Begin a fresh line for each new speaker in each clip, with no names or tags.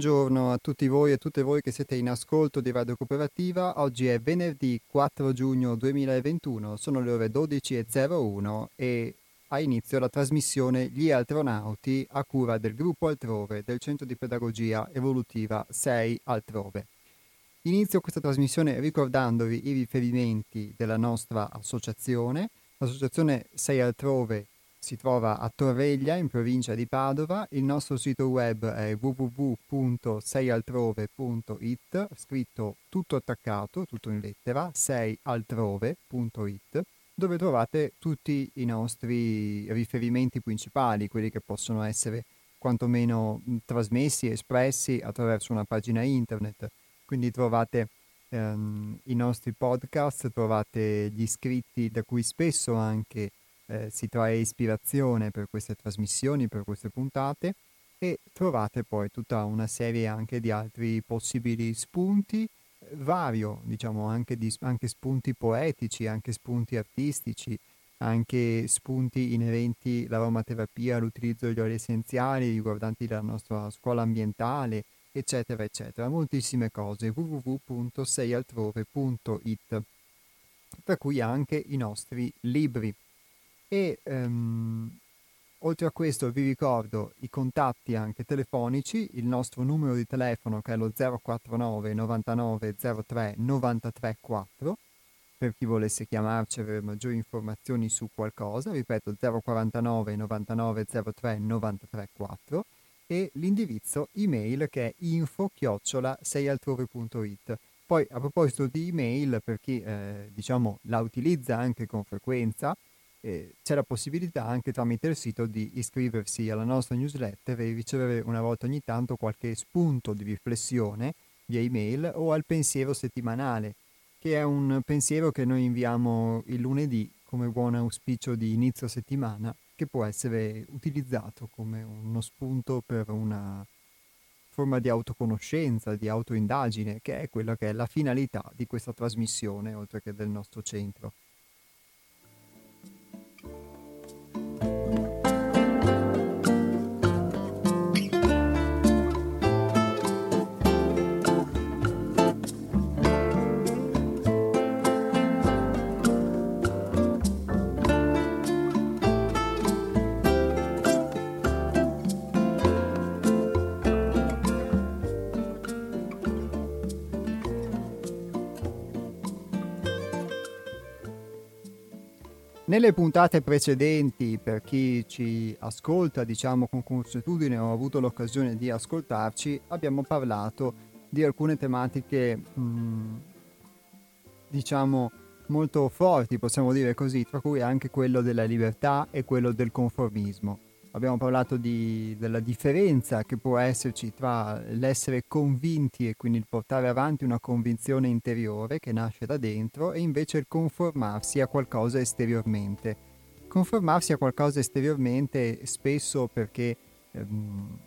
Buongiorno a tutti voi e tutte voi che siete in ascolto di Radio Cooperativa. Oggi è venerdì 4 giugno 2021, sono le ore 12.01 e ha inizio la trasmissione Gli Altronauti a cura del gruppo Altrove del Centro di Pedagogia Evolutiva 6 Altrove. Inizio questa trasmissione ricordandovi i riferimenti della nostra associazione. L'associazione 6 Altrove si trova a Torreglia in provincia di Padova, il nostro sito web è www.seialtrove.it, scritto tutto attaccato, tutto in lettera, seialtrove.it, dove trovate tutti i nostri riferimenti principali, quelli che possono essere quantomeno trasmessi, espressi attraverso una pagina internet. Quindi trovate ehm, i nostri podcast, trovate gli iscritti da cui spesso anche eh, si trae ispirazione per queste trasmissioni, per queste puntate e trovate poi tutta una serie anche di altri possibili spunti, vario, diciamo anche, di, anche spunti poetici, anche spunti artistici, anche spunti inerenti all'aromaterapia, all'utilizzo degli oli essenziali, riguardanti la nostra scuola ambientale, eccetera, eccetera. Moltissime cose. www.seialtrove.it tra cui anche i nostri libri. E um, oltre a questo vi ricordo i contatti anche telefonici, il nostro numero di telefono che è lo 049 99 03 93 4 per chi volesse chiamarci e avere maggiori informazioni su qualcosa, ripeto 049 99 03 93 4 e l'indirizzo email che è info chiocciola seialtrove.it. Poi a proposito di email, per chi eh, diciamo la utilizza anche con frequenza, eh, c'è la possibilità anche tramite il sito di iscriversi alla nostra newsletter e ricevere una volta ogni tanto qualche spunto di riflessione via email o al pensiero settimanale, che è un pensiero che noi inviamo il lunedì come buon auspicio di inizio settimana, che può essere utilizzato come uno spunto per una forma di autoconoscenza, di autoindagine, che è quella che è la finalità di questa trasmissione, oltre che del nostro centro. Nelle puntate precedenti, per chi ci ascolta, diciamo con consuetudine o ha avuto l'occasione di ascoltarci, abbiamo parlato di alcune tematiche, mh, mm, diciamo, molto forti, possiamo dire così, tra cui anche quello della libertà e quello del conformismo. Abbiamo parlato di, della differenza che può esserci tra l'essere convinti e quindi il portare avanti una convinzione interiore che nasce da dentro e invece il conformarsi a qualcosa esteriormente. Conformarsi a qualcosa esteriormente spesso perché ehm,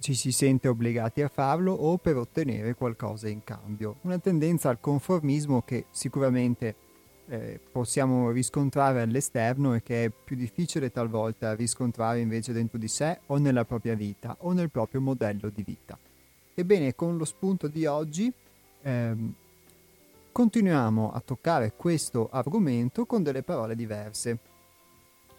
ci si sente obbligati a farlo o per ottenere qualcosa in cambio. Una tendenza al conformismo che sicuramente eh, possiamo riscontrare all'esterno e che è più difficile talvolta riscontrare invece dentro di sé o nella propria vita o nel proprio modello di vita. Ebbene, con lo spunto di oggi ehm, continuiamo a toccare questo argomento con delle parole diverse.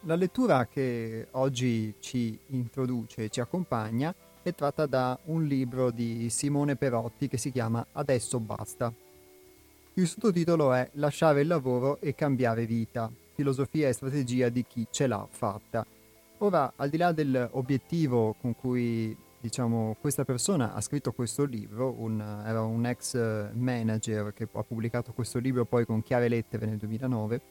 La lettura che oggi ci introduce e ci accompagna è tratta da un libro di Simone Perotti che si chiama Adesso basta. Il sottotitolo è Lasciare il lavoro e cambiare vita, filosofia e strategia di chi ce l'ha fatta. Ora, al di là dell'obiettivo con cui diciamo, questa persona ha scritto questo libro, un, era un ex manager che ha pubblicato questo libro poi con chiare lettere nel 2009,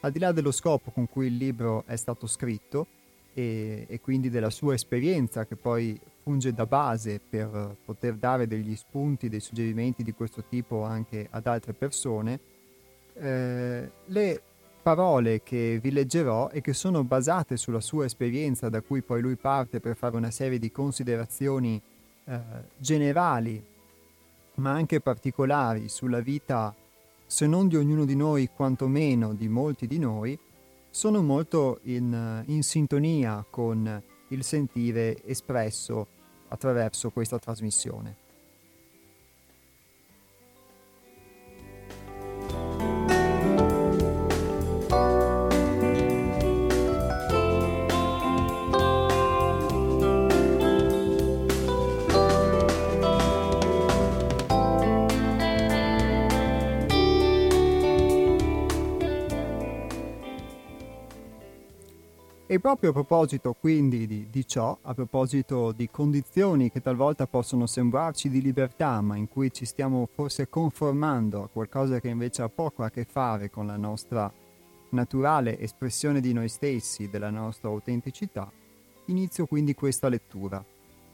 al di là dello scopo con cui il libro è stato scritto e, e quindi della sua esperienza che poi funge da base per poter dare degli spunti, dei suggerimenti di questo tipo anche ad altre persone, eh, le parole che vi leggerò e che sono basate sulla sua esperienza da cui poi lui parte per fare una serie di considerazioni eh, generali ma anche particolari sulla vita se non di ognuno di noi quantomeno di molti di noi sono molto in, in sintonia con il sentire espresso attraverso questa trasmissione. E proprio a proposito quindi di, di, ciò, a proposito di condizioni che talvolta possono sembrarci di libertà, ma in cui ci stiamo forse conformando a qualcosa che invece ha poco a che fare con la nostra naturale espressione di noi stessi, della nostra autenticità, inizio quindi questa lettura.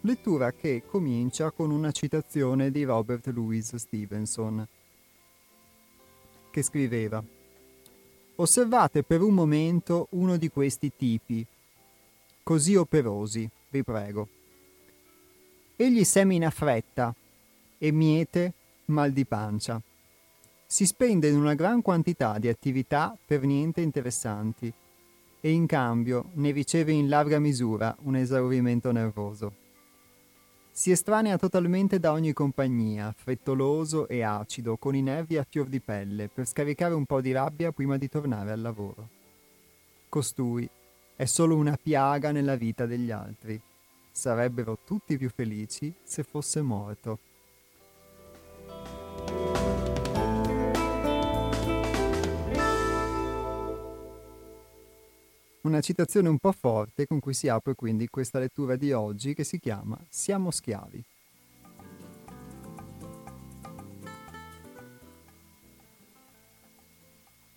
Lettura che comincia con una citazione di Robert Louis Stevenson, che scriveva Osservate per un momento uno di questi tipi, così operosi, vi prego. Egli semina fretta e miete mal di pancia. Si spende in una gran quantità di attività per niente interessanti e in cambio ne riceve in larga misura un esaurimento nervoso. Si estranea totalmente da ogni compagnia, frettoloso e acido, con i nervi a fior di pelle, per scaricare un po' di rabbia prima di tornare al lavoro. Costui è solo una piaga nella vita degli altri. Sarebbero tutti più felici se fosse morto. Una citazione un po' forte con cui si apre quindi questa lettura di oggi che si chiama Siamo schiavi.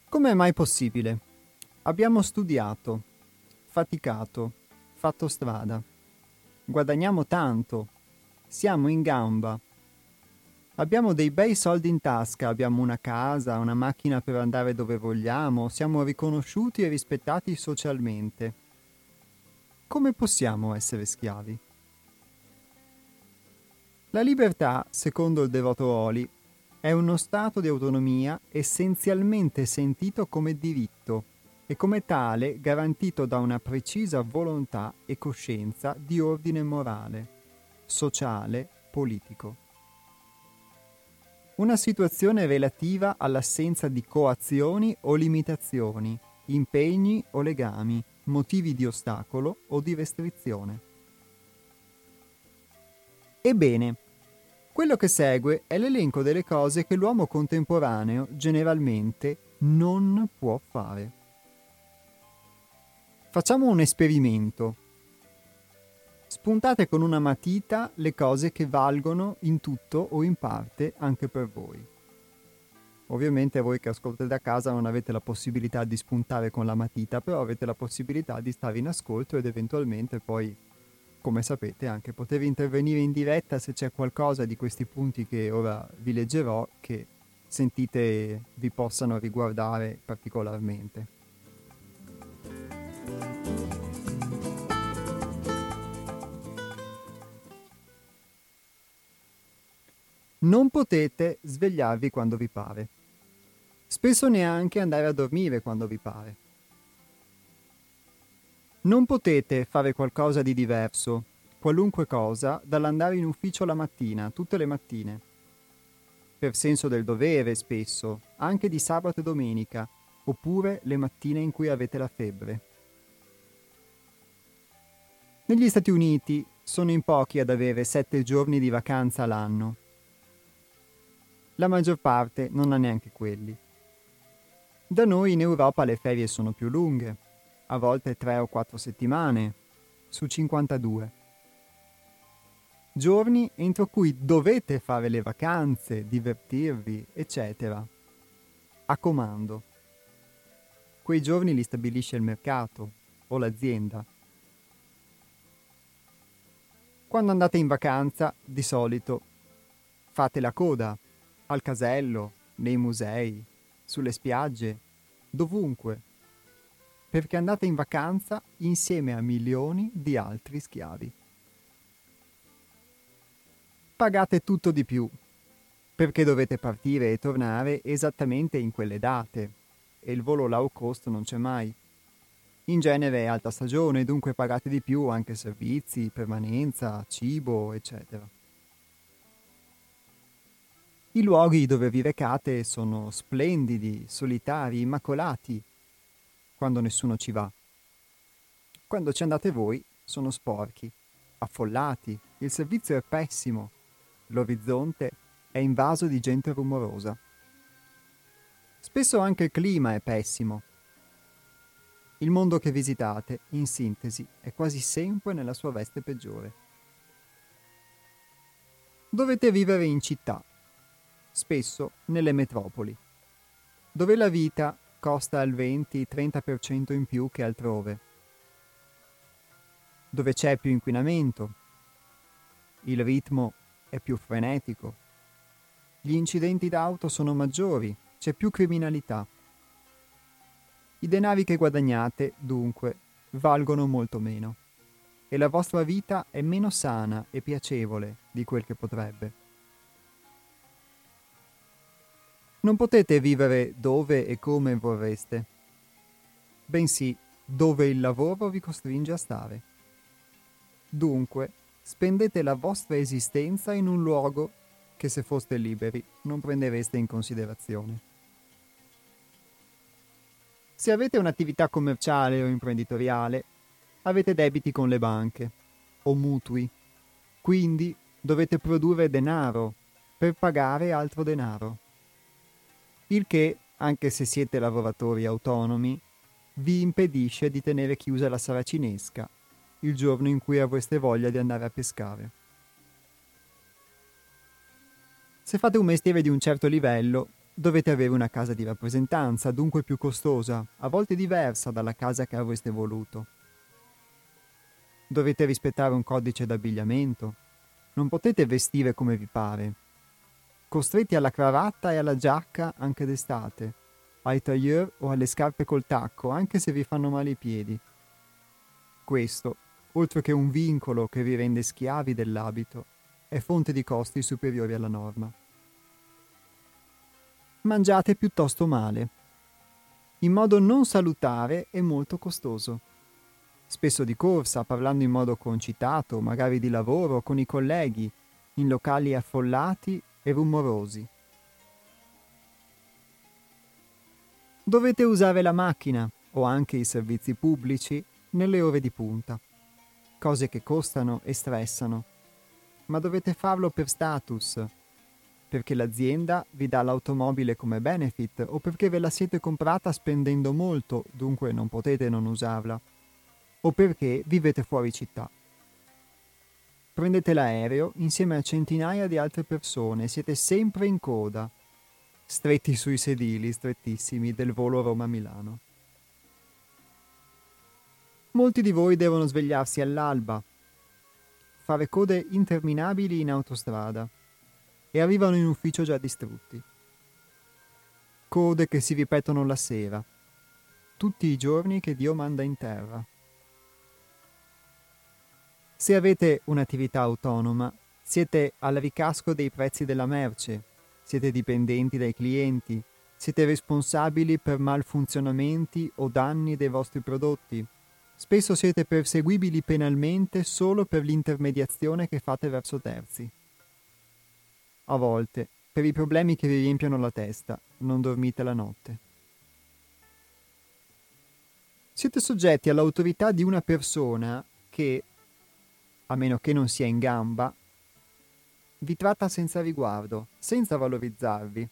Come è mai possibile? Abbiamo studiato, faticato, fatto strada, guadagniamo tanto, siamo in gamba, Abbiamo dei bei soldi in tasca, abbiamo una casa, una macchina per andare dove vogliamo, siamo riconosciuti e rispettati socialmente. Come possiamo essere schiavi? La libertà, secondo il devoto Oli, è uno stato di autonomia essenzialmente sentito come diritto e come tale garantito da una precisa volontà e coscienza di ordine morale, sociale, politico una situazione relativa all'assenza di coazioni o limitazioni, impegni o legami, motivi di ostacolo o di restrizione. Ebbene, quello che segue è l'elenco delle cose che l'uomo contemporaneo generalmente non può fare. Facciamo un esperimento Spuntate con una matita le cose che valgono in tutto o in parte anche per voi. Ovviamente voi che ascoltate da casa non avete la possibilità di spuntare con la matita, però avete la possibilità di stare in ascolto ed eventualmente poi, come sapete, anche poter intervenire in diretta se c'è qualcosa di questi punti che ora vi leggerò che sentite vi possano riguardare particolarmente. Non potete svegliarvi quando vi pare. Spesso neanche andare a dormire quando vi pare. Non potete fare qualcosa di diverso, qualunque cosa, dall'andare in ufficio la mattina, tutte le mattine. Per senso del dovere, spesso, anche di sabato e domenica, oppure le mattine in cui avete la febbre. Negli Stati Uniti sono in pochi ad avere sette giorni di vacanza l'anno la maggior parte non ha neanche quelli. Da noi in Europa le ferie sono più lunghe, a volte 3 o 4 settimane, su 52. Giorni entro cui dovete fare le vacanze, divertirvi, eccetera. A comando. Quei giorni li stabilisce il mercato o l'azienda. Quando andate in vacanza, di solito, fate la coda al casello, nei musei, sulle spiagge, dovunque, perché andate in vacanza insieme a milioni di altri schiavi. Pagate tutto di più, perché dovete partire e tornare esattamente in quelle date, e il volo low cost non c'è mai. In genere è alta stagione, dunque pagate di più anche servizi, permanenza, cibo, eccetera. I luoghi dove vi recate sono splendidi, solitari, immacolati, quando nessuno ci va. Quando ci andate voi sono sporchi, affollati, il servizio è pessimo, l'orizzonte è invaso di gente rumorosa. Spesso anche il clima è pessimo. Il mondo che visitate, in sintesi, è quasi sempre nella sua veste peggiore. Dovete vivere in città, spesso nelle metropoli, dove la vita costa il 20-30% in più che altrove, dove c'è più inquinamento, il ritmo è più frenetico, gli incidenti d'auto sono maggiori, c'è più criminalità. I denari che guadagnate, dunque, valgono molto meno e la vostra vita è meno sana e piacevole di quel che potrebbe. Non potete vivere dove e come vorreste, bensì dove il lavoro vi costringe a stare. Dunque, spendete la vostra esistenza in un luogo che se foste liberi non prendereste in considerazione. Se avete un'attività commerciale o imprenditoriale, avete debiti con le banche o mutui, quindi dovete produrre denaro per pagare altro denaro il che, anche se siete lavoratori autonomi, vi impedisce di tenere chiusa la saracinesca il giorno in cui avreste voglia di andare a pescare. Se fate un mestiere di un certo livello, dovete avere una casa di rappresentanza, dunque più costosa, a volte diversa dalla casa che avreste voluto. Dovete rispettare un codice d'abbigliamento. Non potete vestire come vi pare, costretti alla cravatta e alla giacca anche d'estate, ai tailleur o alle scarpe col tacco, anche se vi fanno male i piedi. Questo, oltre che un vincolo che vi rende schiavi dell'abito, è fonte di costi superiori alla norma. Mangiate piuttosto male, in modo non salutare e molto costoso. Spesso di corsa, parlando in modo concitato, magari di lavoro, con i colleghi, in locali affollati e rumorosi. Dovete usare la macchina o anche i servizi pubblici nelle ore di punta, cose che costano e stressano, ma dovete farlo per status, perché l'azienda vi dà l'automobile come benefit o perché ve la siete comprata spendendo molto, dunque non potete non usarla, o perché vivete fuori città. Prendete l'aereo insieme a centinaia di altre persone, siete sempre in coda, stretti sui sedili strettissimi del volo Roma-Milano. Molti di voi devono svegliarsi all'alba, fare code interminabili in autostrada e arrivano in ufficio già distrutti. Code che si ripetono la sera, tutti i giorni che Dio manda in terra. Se avete un'attività autonoma, siete al ricasco dei prezzi della merce, siete dipendenti dai clienti, siete responsabili per malfunzionamenti o danni dei vostri prodotti. Spesso siete perseguibili penalmente solo per l'intermediazione che fate verso terzi. A volte, per i problemi che vi riempiono la testa, non dormite la notte. Siete soggetti all'autorità di una persona che, a meno che non sia in gamba, vi tratta senza riguardo, senza valorizzarvi,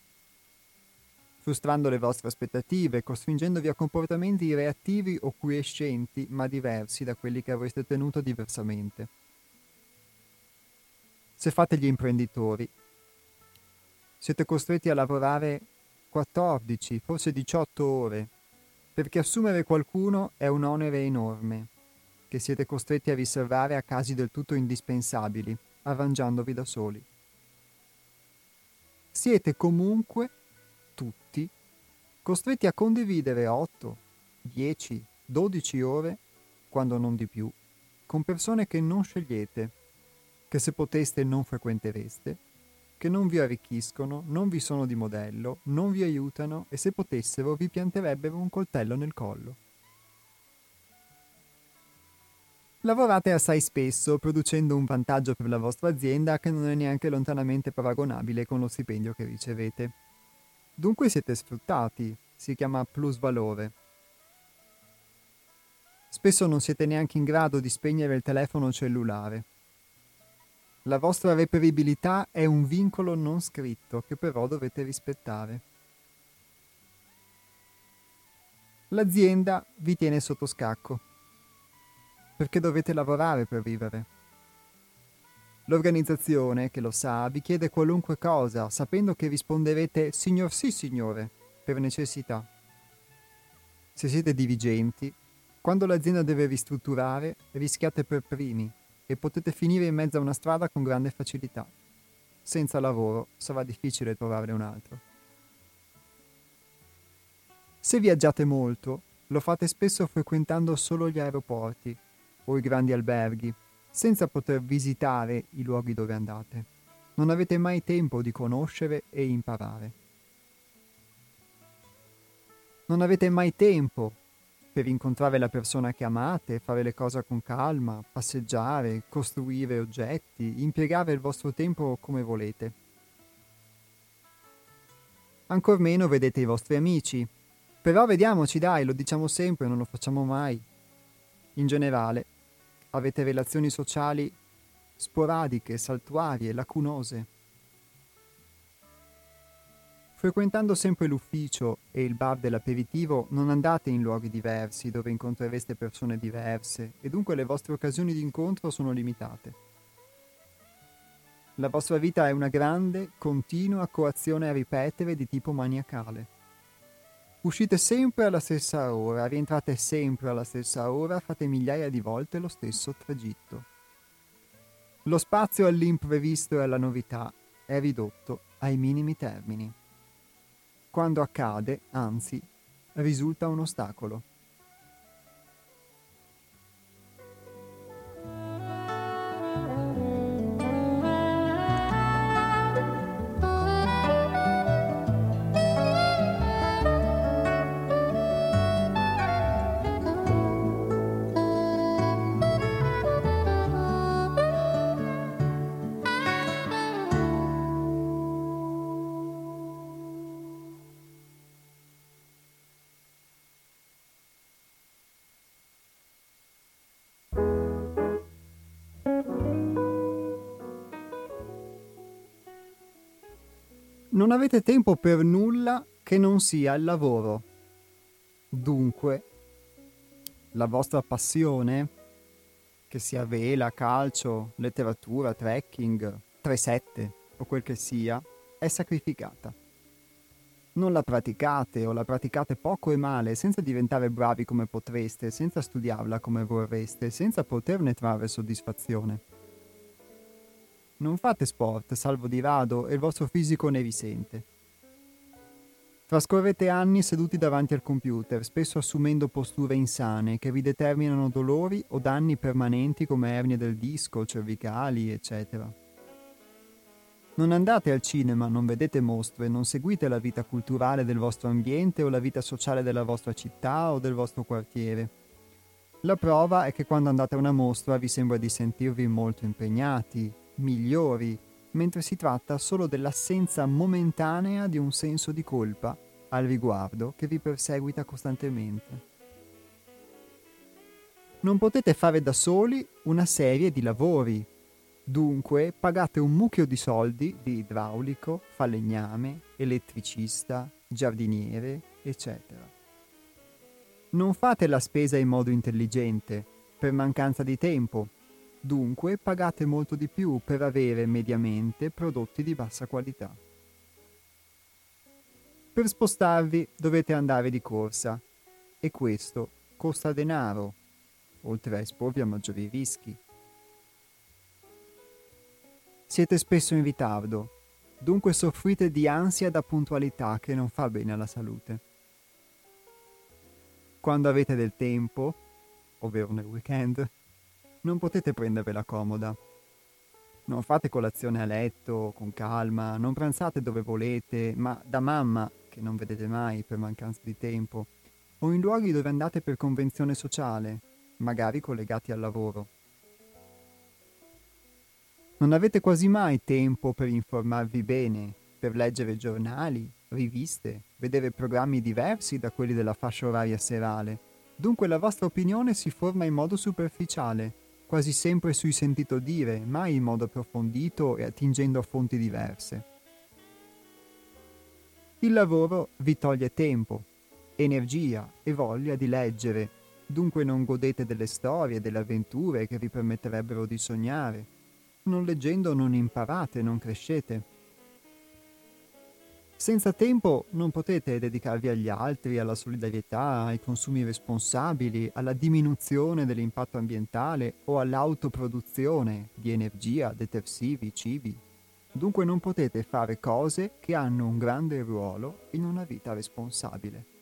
frustrando le vostre aspettative, costringendovi a comportamenti reattivi o quiescenti, ma diversi da quelli che avreste tenuto diversamente. Se fate gli imprenditori, siete costretti a lavorare 14, forse 18 ore, perché assumere qualcuno è un onere enorme che siete costretti a riservare a casi del tutto indispensabili, arrangiandovi da soli. Siete comunque, tutti, costretti a condividere 8, 10, 12 ore, quando non di più, con persone che non scegliete, che se poteste non frequentereste, che non vi arricchiscono, non vi sono di modello, non vi aiutano e se potessero vi pianterebbero un coltello nel collo. Lavorate assai spesso, producendo un vantaggio per la vostra azienda che non è neanche lontanamente paragonabile con lo stipendio che ricevete. Dunque siete sfruttati, si chiama plusvalore. Spesso non siete neanche in grado di spegnere il telefono cellulare. La vostra reperibilità è un vincolo non scritto che però dovete rispettare. L'azienda vi tiene sotto scacco perché dovete lavorare per vivere. L'organizzazione, che lo sa, vi chiede qualunque cosa, sapendo che risponderete signor sì signore, per necessità. Se siete dirigenti, quando l'azienda deve ristrutturare, rischiate per primi e potete finire in mezzo a una strada con grande facilità. Senza lavoro sarà difficile trovare un altro. Se viaggiate molto, lo fate spesso frequentando solo gli aeroporti o i grandi alberghi, senza poter visitare i luoghi dove andate. Non avete mai tempo di conoscere e imparare. Non avete mai tempo per incontrare la persona che amate, fare le cose con calma, passeggiare, costruire oggetti, impiegare il vostro tempo come volete. Ancor meno vedete i vostri amici. Però vediamoci, dai, lo diciamo sempre, non lo facciamo mai. In generale, avete relazioni sociali sporadiche, saltuarie, lacunose. Frequentando sempre l'ufficio e il bar dell'aperitivo non andate in luoghi diversi dove incontrereste persone diverse e dunque le vostre occasioni di incontro sono limitate. La vostra vita è una grande, continua coazione a ripetere di tipo maniacale. Uscite sempre alla stessa ora, rientrate sempre alla stessa ora, fate migliaia di volte lo stesso tragitto. Lo spazio all'imprevisto e alla novità è ridotto ai minimi termini. Quando accade, anzi, risulta un ostacolo. Non avete tempo per nulla che non sia il lavoro. Dunque, la vostra passione, che sia vela, calcio, letteratura, trekking, 3-7 o quel che sia, è sacrificata. Non la praticate o la praticate poco e male senza diventare bravi come potreste, senza studiarla come vorreste, senza poterne trarre soddisfazione. Non fate sport, salvo di rado, e il vostro fisico ne risente. Trascorrete anni seduti davanti al computer, spesso assumendo posture insane che vi determinano dolori o danni permanenti come ernie del disco, cervicali, eccetera. Non andate al cinema, non vedete mostre, non seguite la vita culturale del vostro ambiente o la vita sociale della vostra città o del vostro quartiere. La prova è che quando andate a una mostra vi sembra di sentirvi molto impegnati, migliori, mentre si tratta solo dell'assenza momentanea di un senso di colpa al riguardo che vi perseguita costantemente. Non potete fare da soli una serie di lavori, dunque pagate un mucchio di soldi di idraulico, falegname, elettricista, giardiniere, eccetera. Non fate la spesa in modo intelligente, per mancanza di tempo, Dunque pagate molto di più per avere mediamente prodotti di bassa qualità. Per spostarvi dovete andare di corsa e questo costa denaro, oltre a esporvi a maggiori rischi. Siete spesso in ritardo, dunque soffrite di ansia da puntualità che non fa bene alla salute. Quando avete del tempo, ovvero nel weekend, non potete prendervela comoda. Non fate colazione a letto, con calma, non pranzate dove volete, ma da mamma, che non vedete mai per mancanza di tempo, o in luoghi dove andate per convenzione sociale, magari collegati al lavoro. Non avete quasi mai tempo per informarvi bene, per leggere giornali, riviste, vedere programmi diversi da quelli della fascia oraria serale. Dunque la vostra opinione si forma in modo superficiale, quasi sempre sui sentito dire, mai in modo approfondito e attingendo a fonti diverse. Il lavoro vi toglie tempo, energia e voglia di leggere, dunque non godete delle storie, delle avventure che vi permetterebbero di sognare. Non leggendo non imparate, non crescete. Senza tempo non potete dedicarvi agli altri, alla solidarietà, ai consumi responsabili, alla diminuzione dell'impatto ambientale o all'autoproduzione di energia, detersivi, cibi. Dunque non potete fare cose che hanno un grande ruolo in una vita responsabile.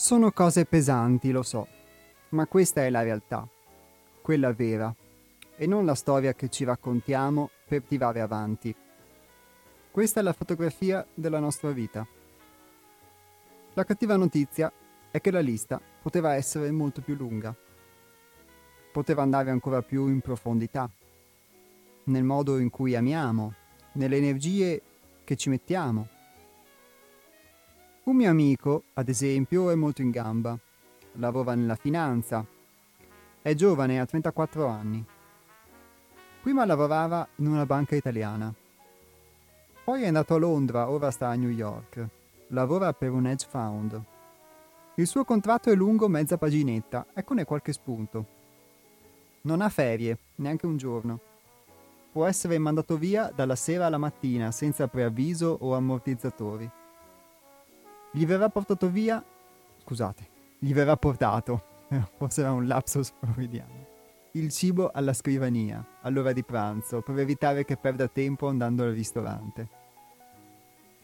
Sono cose pesanti, lo so, ma questa è la realtà, quella vera, e non la storia che ci raccontiamo per tirare avanti. Questa è la fotografia della nostra vita. La cattiva notizia è che la lista poteva essere molto più lunga. Poteva andare ancora più in profondità, nel modo in cui amiamo, nelle energie che ci mettiamo un mio amico, ad esempio, è molto in gamba. Lavora nella finanza. È giovane, ha 34 anni. Prima lavorava in una banca italiana. Poi è andato a Londra, ora sta a New York. Lavora per un hedge fund. Il suo contratto è lungo mezza paginetta, eccone qualche spunto. Non ha ferie, neanche un giorno. Può essere mandato via dalla sera alla mattina senza preavviso o ammortizzatori. Gli verrà portato via, scusate, gli verrà portato, forse era un lapsus freudiano, il cibo alla scrivania, all'ora di pranzo, per evitare che perda tempo andando al ristorante.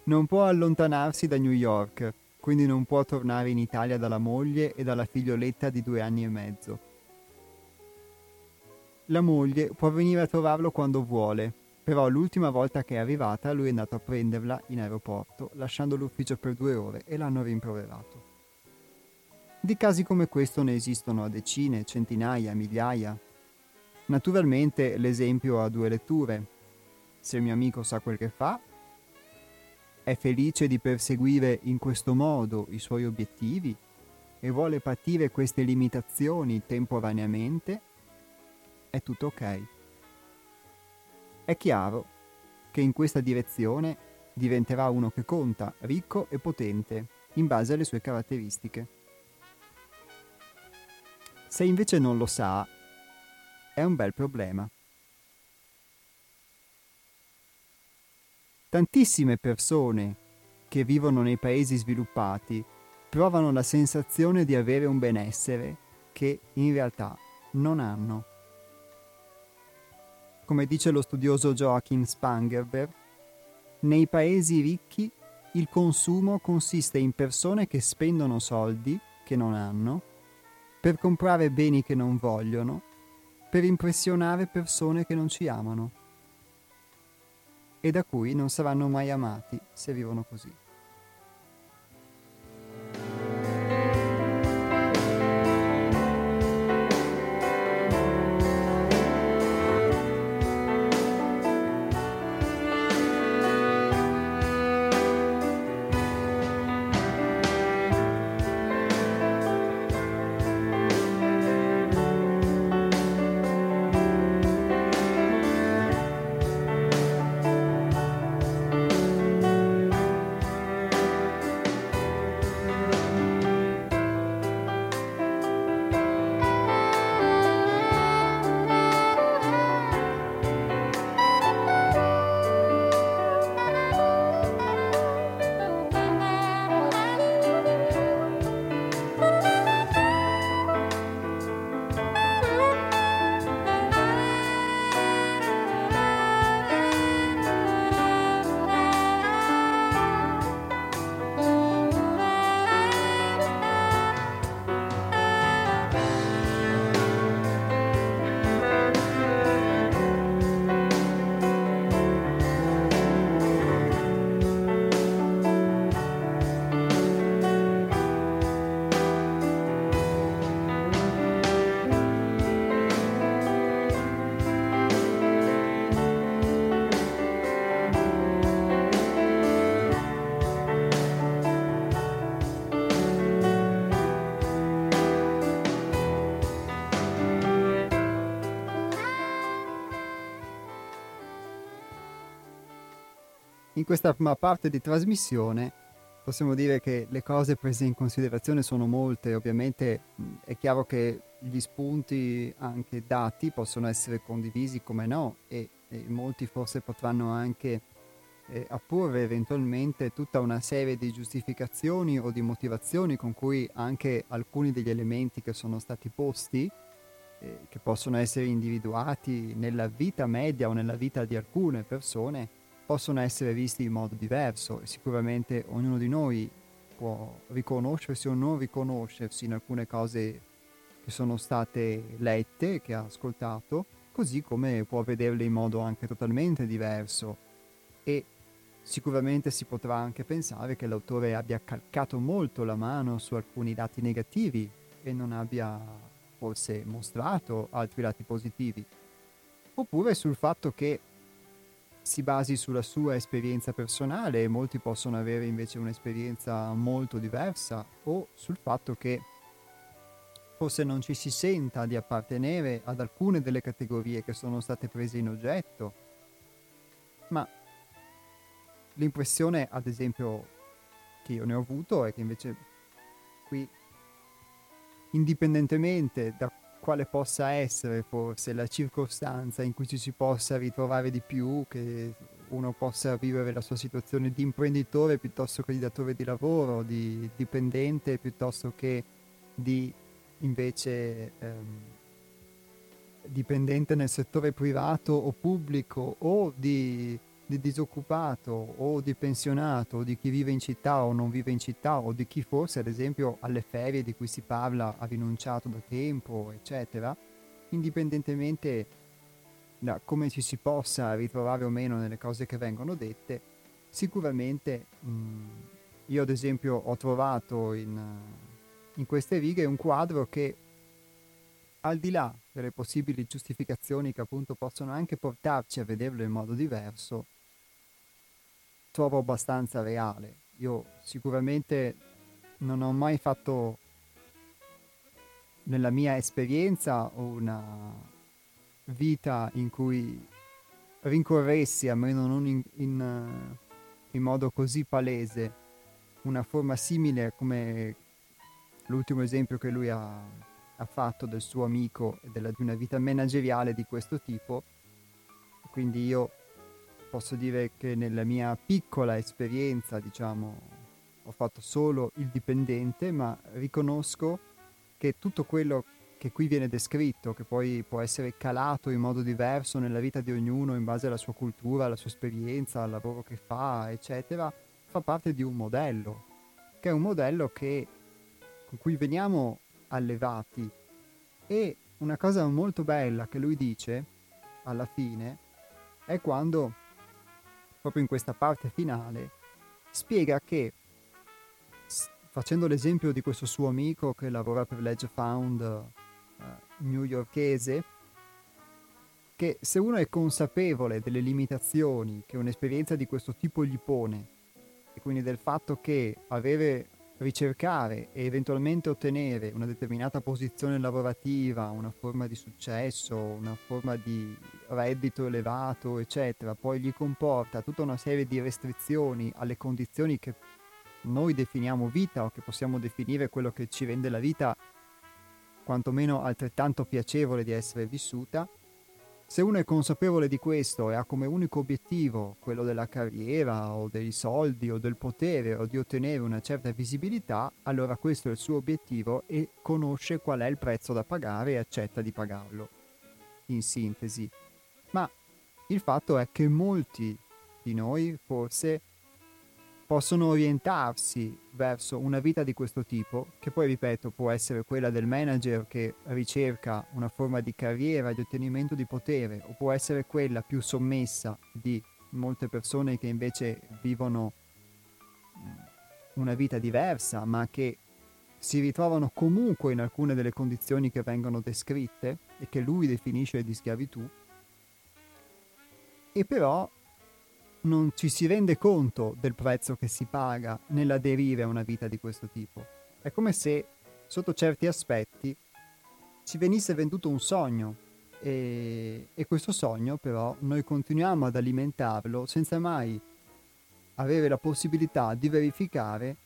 Non può allontanarsi da New York, quindi non può tornare in Italia dalla moglie e dalla figlioletta di due anni e mezzo. La moglie può venire a trovarlo quando vuole, però l'ultima volta che è arrivata lui è andato a prenderla in aeroporto, lasciando l'ufficio per due ore e l'hanno rimproverato. Di casi come questo ne esistono a decine, centinaia, migliaia. Naturalmente l'esempio ha due letture. Se il mio amico sa quel che fa, è felice di perseguire in questo modo i suoi obiettivi e vuole patire queste limitazioni temporaneamente, è tutto ok. È chiaro che in questa direzione diventerà uno che conta, ricco e potente, in base alle sue caratteristiche. Se invece non lo sa, è un bel problema. Tantissime persone che vivono nei paesi sviluppati provano la sensazione di avere un benessere che in realtà non hanno. Come dice lo studioso Joachim Spangerberg, nei paesi ricchi il consumo consiste in persone che spendono soldi che non hanno per comprare beni che non vogliono, per impressionare persone che non ci amano e da cui non saranno mai amati se vivono così. In questa prima parte di trasmissione possiamo dire che le cose prese in considerazione sono molte, ovviamente è chiaro che gli spunti anche dati possono essere condivisi come no e, e molti forse potranno anche eh, apporre eventualmente tutta una serie di giustificazioni o di motivazioni con cui anche alcuni degli elementi che sono stati posti eh, che possono essere individuati nella vita media o nella vita di alcune persone possono essere visti in modo diverso e sicuramente ognuno di noi può riconoscersi o non riconoscersi in alcune cose che sono state lette, che ha ascoltato, così come può vederle in modo anche totalmente diverso. E sicuramente si potrà anche pensare che l'autore abbia calcato molto la mano su alcuni dati negativi e non abbia forse mostrato altri lati positivi, oppure sul fatto che si basi sulla sua esperienza personale e molti possono avere invece un'esperienza molto diversa o sul fatto che forse non ci si senta di appartenere ad alcune delle categorie che sono state prese in oggetto, ma l'impressione ad esempio che io ne ho avuto è che invece qui indipendentemente da quale possa essere forse la circostanza in cui ci si possa ritrovare di più, che uno possa vivere la sua situazione di imprenditore piuttosto che di datore di lavoro, di dipendente piuttosto che di invece ehm, dipendente nel settore privato o pubblico o di di disoccupato o di pensionato o di chi vive in città o non vive in città o di chi forse ad esempio alle ferie di cui si parla ha rinunciato da tempo eccetera indipendentemente da come ci si possa ritrovare o meno nelle cose che vengono dette sicuramente mh, io ad esempio ho trovato in, in queste righe un quadro che al di là delle possibili giustificazioni che appunto possono anche portarci a vederlo in modo diverso, trovo abbastanza reale. Io sicuramente non ho mai fatto nella mia esperienza una vita in cui rincorressi, almeno non in, in, in modo così palese, una forma simile come l'ultimo esempio che lui ha, ha fatto del suo amico e della, di una vita manageriale di questo tipo. Quindi io posso dire che nella mia piccola esperienza, diciamo, ho fatto solo il dipendente, ma riconosco che tutto quello che qui viene descritto, che poi può essere calato in modo diverso nella vita di ognuno in base alla sua cultura, alla sua esperienza, al lavoro che fa, eccetera, fa parte di un modello, che è un modello che, con cui veniamo allevati. E una cosa molto bella che lui dice alla fine è quando, proprio in questa parte finale, spiega che, facendo l'esempio di questo suo amico che lavora per Ledge Found uh, newyorkese, che se uno è consapevole delle limitazioni che un'esperienza di questo tipo gli pone, e quindi del fatto che avere ricercare e eventualmente ottenere una determinata posizione lavorativa, una forma di successo, una forma di reddito elevato, eccetera, poi gli comporta tutta una serie di restrizioni alle condizioni che noi definiamo vita o che possiamo definire quello che ci rende la vita quantomeno altrettanto piacevole di essere vissuta, se uno è consapevole di questo e ha come unico obiettivo quello della carriera o dei soldi o del potere o di ottenere una certa visibilità, allora questo è il suo obiettivo e conosce qual è il prezzo da pagare e accetta di pagarlo. In sintesi. Ma il fatto è che molti di noi forse possono orientarsi verso una vita di questo tipo, che poi ripeto può essere quella del manager che ricerca una forma di carriera, di ottenimento di potere, o può essere quella più sommessa di molte persone che invece vivono mm, una vita diversa, ma che si ritrovano comunque in alcune delle condizioni che vengono descritte e che lui definisce di schiavitù. E però non ci si rende conto del prezzo che si paga nell'aderire a una vita di questo tipo. È come se, sotto certi aspetti, ci venisse venduto un sogno e, e questo sogno però noi continuiamo ad alimentarlo senza mai avere la possibilità di verificare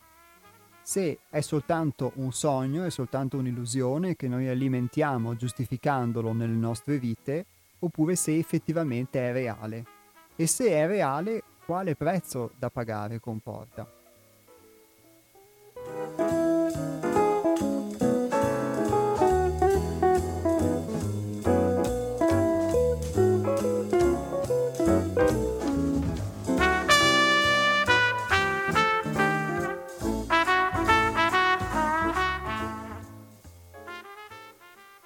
se è soltanto un sogno, è soltanto un'illusione che noi alimentiamo giustificandolo nelle nostre vite, oppure se effettivamente è reale e se è reale quale prezzo da pagare comporta.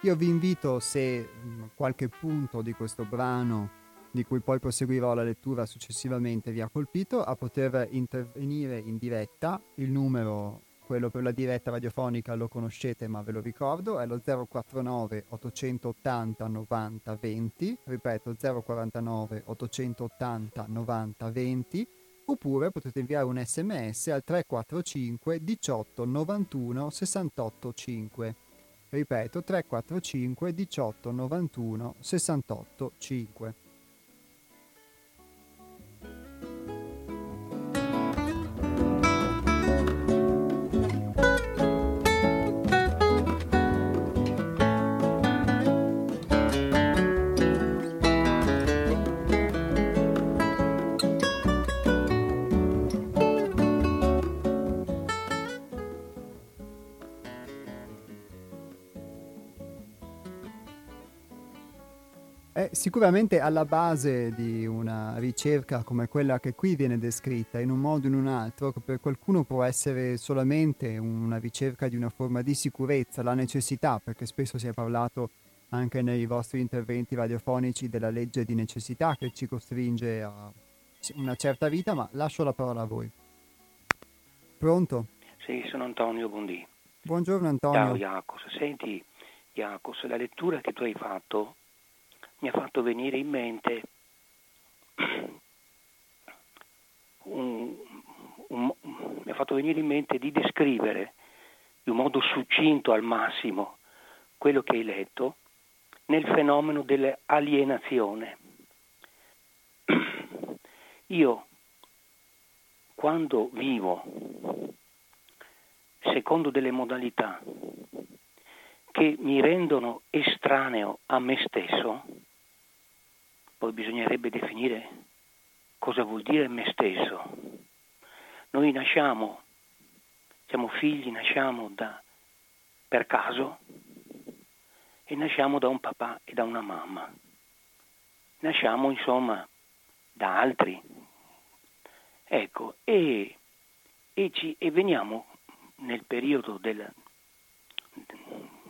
Io vi invito, se qualche punto di questo brano di cui poi proseguirò la lettura successivamente, vi ha colpito, a poter intervenire in diretta. Il numero, quello per la diretta radiofonica, lo conoscete ma ve lo ricordo, è lo 049 880 90 20, ripeto 049 880 90 20, oppure potete inviare un sms al 345 18 91 68 5. Ripeto 345 18 91 68 5. Sicuramente alla base di una ricerca come quella che qui viene descritta, in un modo o in un altro, che per qualcuno può essere solamente una ricerca di una forma di sicurezza, la necessità, perché spesso si è parlato anche nei vostri interventi radiofonici della legge di necessità che ci costringe a una certa vita, ma lascio la parola a voi. Pronto?
Sì, sono Antonio Bondi.
Buongiorno Antonio.
Ciao Iacos, senti Iacos, la lettura che tu hai fatto mi ha fatto venire in mente un, un, mi ha fatto venire in mente di descrivere in modo succinto al massimo quello che hai letto nel fenomeno dell'alienazione. Io quando vivo secondo delle modalità che mi rendono estraneo a me stesso, poi bisognerebbe definire cosa vuol dire me stesso. Noi nasciamo, siamo figli, nasciamo da, per caso e nasciamo da un papà e da una mamma. Nasciamo insomma da altri. Ecco, e, e, ci, e veniamo nel periodo del,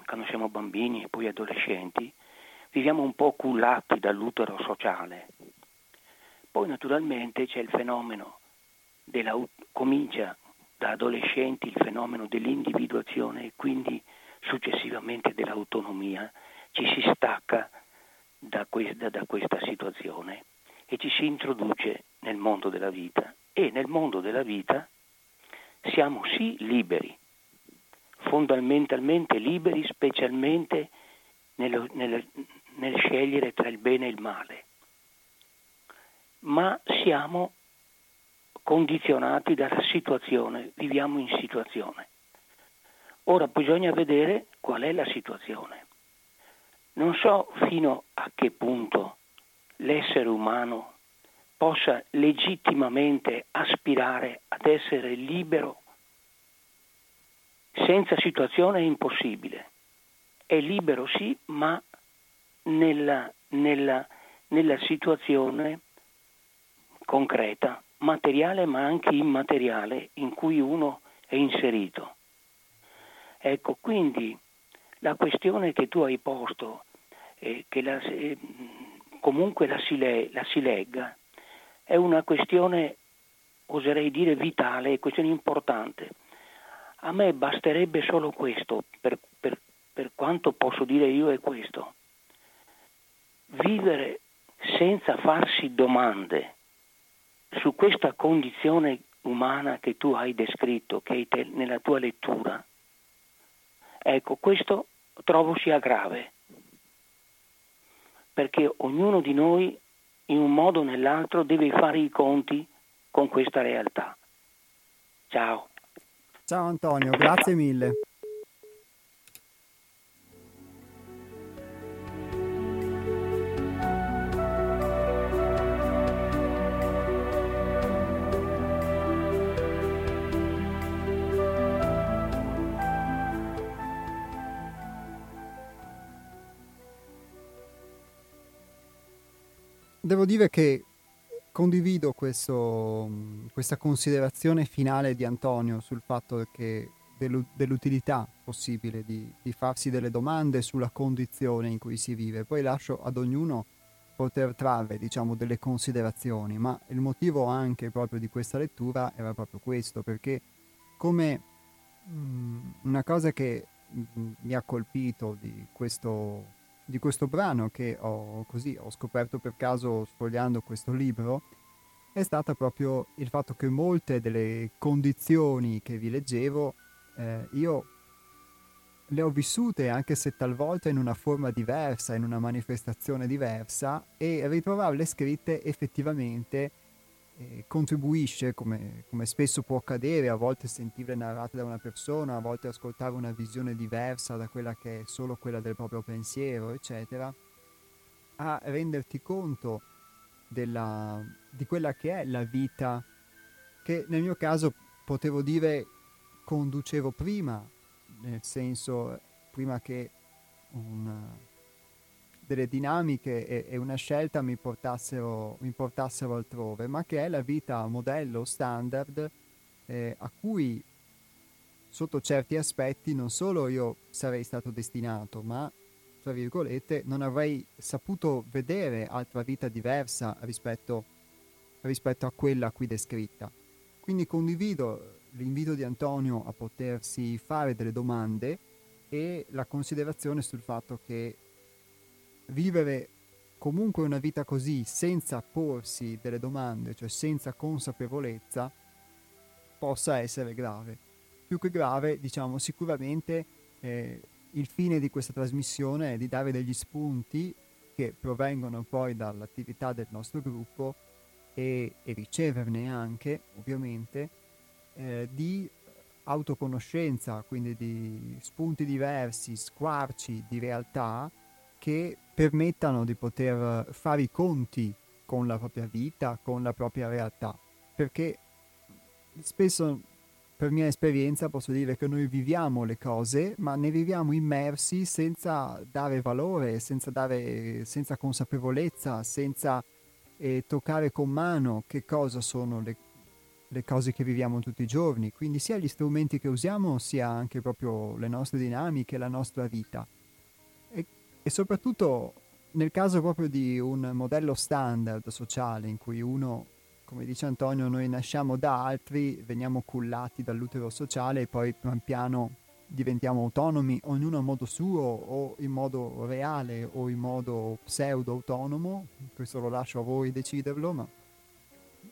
quando siamo bambini e poi adolescenti, viviamo un po' cullati dall'utero sociale. Poi naturalmente c'è il fenomeno della, comincia da adolescenti il fenomeno dell'individuazione e quindi successivamente dell'autonomia, ci si stacca da questa, da questa situazione e ci si introduce nel mondo della vita e nel mondo della vita siamo sì liberi, fondamentalmente liberi specialmente nel, nel, nel scegliere tra il bene e il male, ma siamo condizionati dalla situazione, viviamo in situazione. Ora bisogna vedere qual è la situazione. Non so fino a che punto l'essere umano possa legittimamente aspirare ad essere libero. Senza situazione è impossibile. È libero sì, ma nella, nella, nella situazione concreta, materiale ma anche immateriale in cui uno è inserito. Ecco, quindi la questione che tu hai posto, eh, che la, eh, comunque la si, le, la si legga, è una questione, oserei dire, vitale, questione importante. A me basterebbe solo questo, per, per, per quanto posso dire io è questo. Vivere senza farsi domande su questa condizione umana che tu hai descritto, che te, nella tua lettura, ecco, questo trovo sia grave, perché ognuno di noi in un modo o nell'altro deve fare i conti con questa realtà. Ciao.
Ciao Antonio, grazie mille. Devo dire che condivido questo, questa considerazione finale di Antonio sul fatto che dell'utilità possibile di, di, farsi delle domande sulla condizione in cui si vive. Poi lascio ad ognuno poter trarre, diciamo, delle considerazioni, ma il motivo anche proprio di questa lettura era proprio questo, perché come mh, una cosa che mh, mi ha colpito di questo di questo brano che ho, così, ho scoperto per caso sfogliando questo libro è stata proprio il fatto che molte delle condizioni che vi leggevo eh, io le ho vissute anche se talvolta in una forma diversa, in una manifestazione diversa e ritrovarle scritte effettivamente contribuisce, come, come, spesso può accadere, a volte sentirle narrate da una persona, a volte ascoltare una visione diversa da quella che è solo quella del proprio pensiero, eccetera, a renderti conto della, di quella che è la vita che nel mio caso potevo dire conducevo prima, nel senso prima che un delle dinamiche e, e una scelta mi portassero, mi portassero, altrove, ma che è la vita modello standard eh, a cui sotto certi aspetti non solo io sarei stato destinato, ma tra virgolette non avrei saputo vedere altra vita diversa rispetto, rispetto a quella qui descritta. Quindi condivido l'invito di Antonio a potersi fare delle domande e la considerazione sul fatto che vivere comunque una vita così senza porsi delle domande, cioè senza consapevolezza, possa essere grave. Più che grave, diciamo, sicuramente eh, il fine di questa trasmissione è di dare degli spunti che provengono poi dall'attività del nostro gruppo e, e riceverne anche, ovviamente, eh, di autoconoscenza, quindi di spunti diversi, squarci di realtà che permettano di poter fare i conti con la propria vita, con la propria realtà, perché spesso per mia esperienza posso dire che noi viviamo le cose, ma ne viviamo immersi senza dare valore, senza, dare, senza consapevolezza, senza eh, toccare con mano che cosa sono le, le cose che viviamo tutti i giorni, quindi sia gli strumenti che usiamo, sia anche proprio le nostre dinamiche, la nostra vita. E, soprattutto nel caso proprio di un modello standard sociale in cui uno, come dice Antonio, noi nasciamo da altri, veniamo cullati dall'utero sociale e poi pian piano diventiamo autonomi, ognuno a modo suo o in modo reale o in modo pseudo autonomo, questo lo lascio a voi deciderlo, ma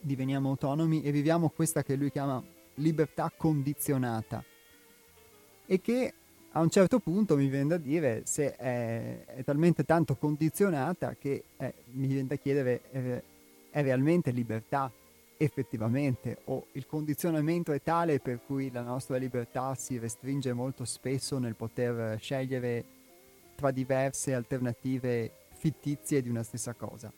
diveniamo autonomi e viviamo questa che lui chiama libertà condizionata. E che a un certo punto mi viene da dire se è, è talmente tanto condizionata che eh, mi viene da chiedere eh, è realmente libertà effettivamente o il condizionamento è tale per cui la nostra libertà si restringe molto spesso nel poter scegliere tra diverse alternative fittizie di una stessa cosa.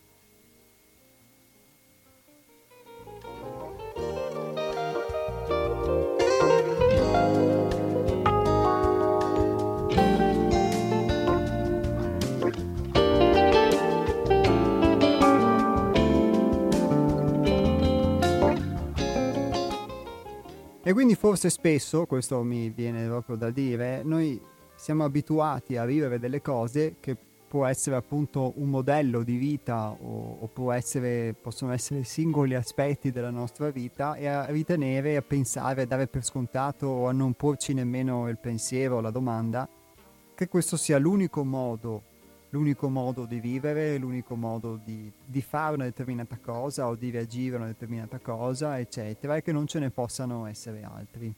E quindi forse spesso, questo mi viene proprio da dire, noi siamo abituati a vivere delle cose che può essere appunto un modello di vita o, o essere, possono essere singoli aspetti della nostra vita e a ritenere, a pensare, a dare per scontato o a non porci nemmeno il pensiero la domanda che questo sia l'unico modo l'unico modo di vivere, l'unico modo di, di, fare una determinata cosa o di reagire a una determinata cosa, eccetera, e che non ce ne possano essere altri.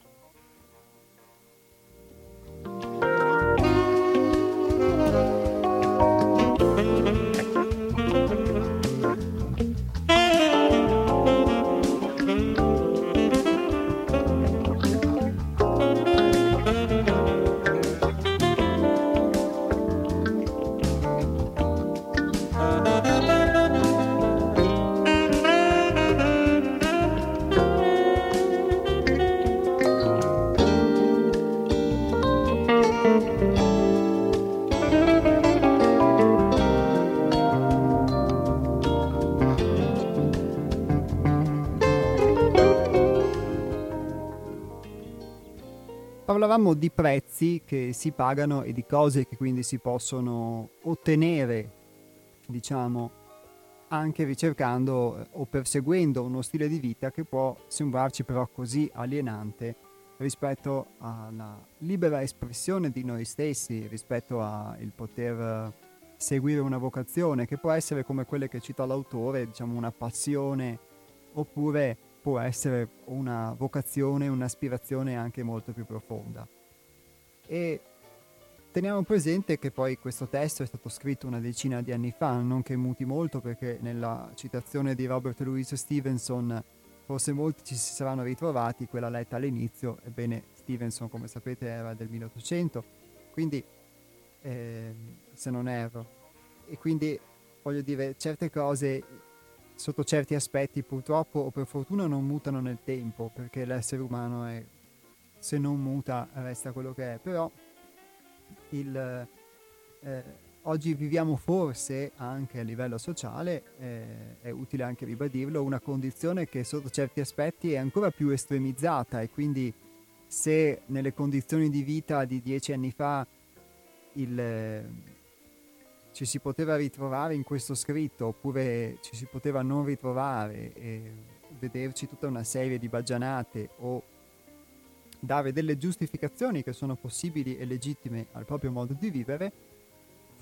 Parlavamo di prezzi che si pagano e di cose che quindi si possono ottenere, diciamo, anche ricercando o perseguendo uno stile di vita che può sembrarci però così alienante rispetto alla libera espressione di noi stessi, rispetto al poter eh, seguire una vocazione che può essere come quelle che cita l'autore, diciamo una passione oppure può essere una vocazione, un'aspirazione anche molto più profonda. E teniamo presente che poi questo testo è stato scritto una decina di anni fa, non che muti molto perché nella citazione di Robert Louis Stevenson forse molti ci si saranno ritrovati, quella letta all'inizio, ebbene Stevenson come sapete era del 1800, quindi eh, se non erro, e quindi voglio dire certe cose sotto certi aspetti purtroppo o per fortuna non mutano nel tempo perché l'essere umano è, se non muta resta quello che è. Però il, eh, oggi viviamo forse anche a livello sociale eh, è utile anche ribadirlo una condizione che sotto certi aspetti è ancora più estremizzata e quindi se nelle condizioni di vita di dieci anni fa il ci si poteva ritrovare in questo scritto oppure ci si poteva non ritrovare e vederci tutta una serie di baggianate o dare delle giustificazioni che sono possibili e legittime al proprio modo di vivere,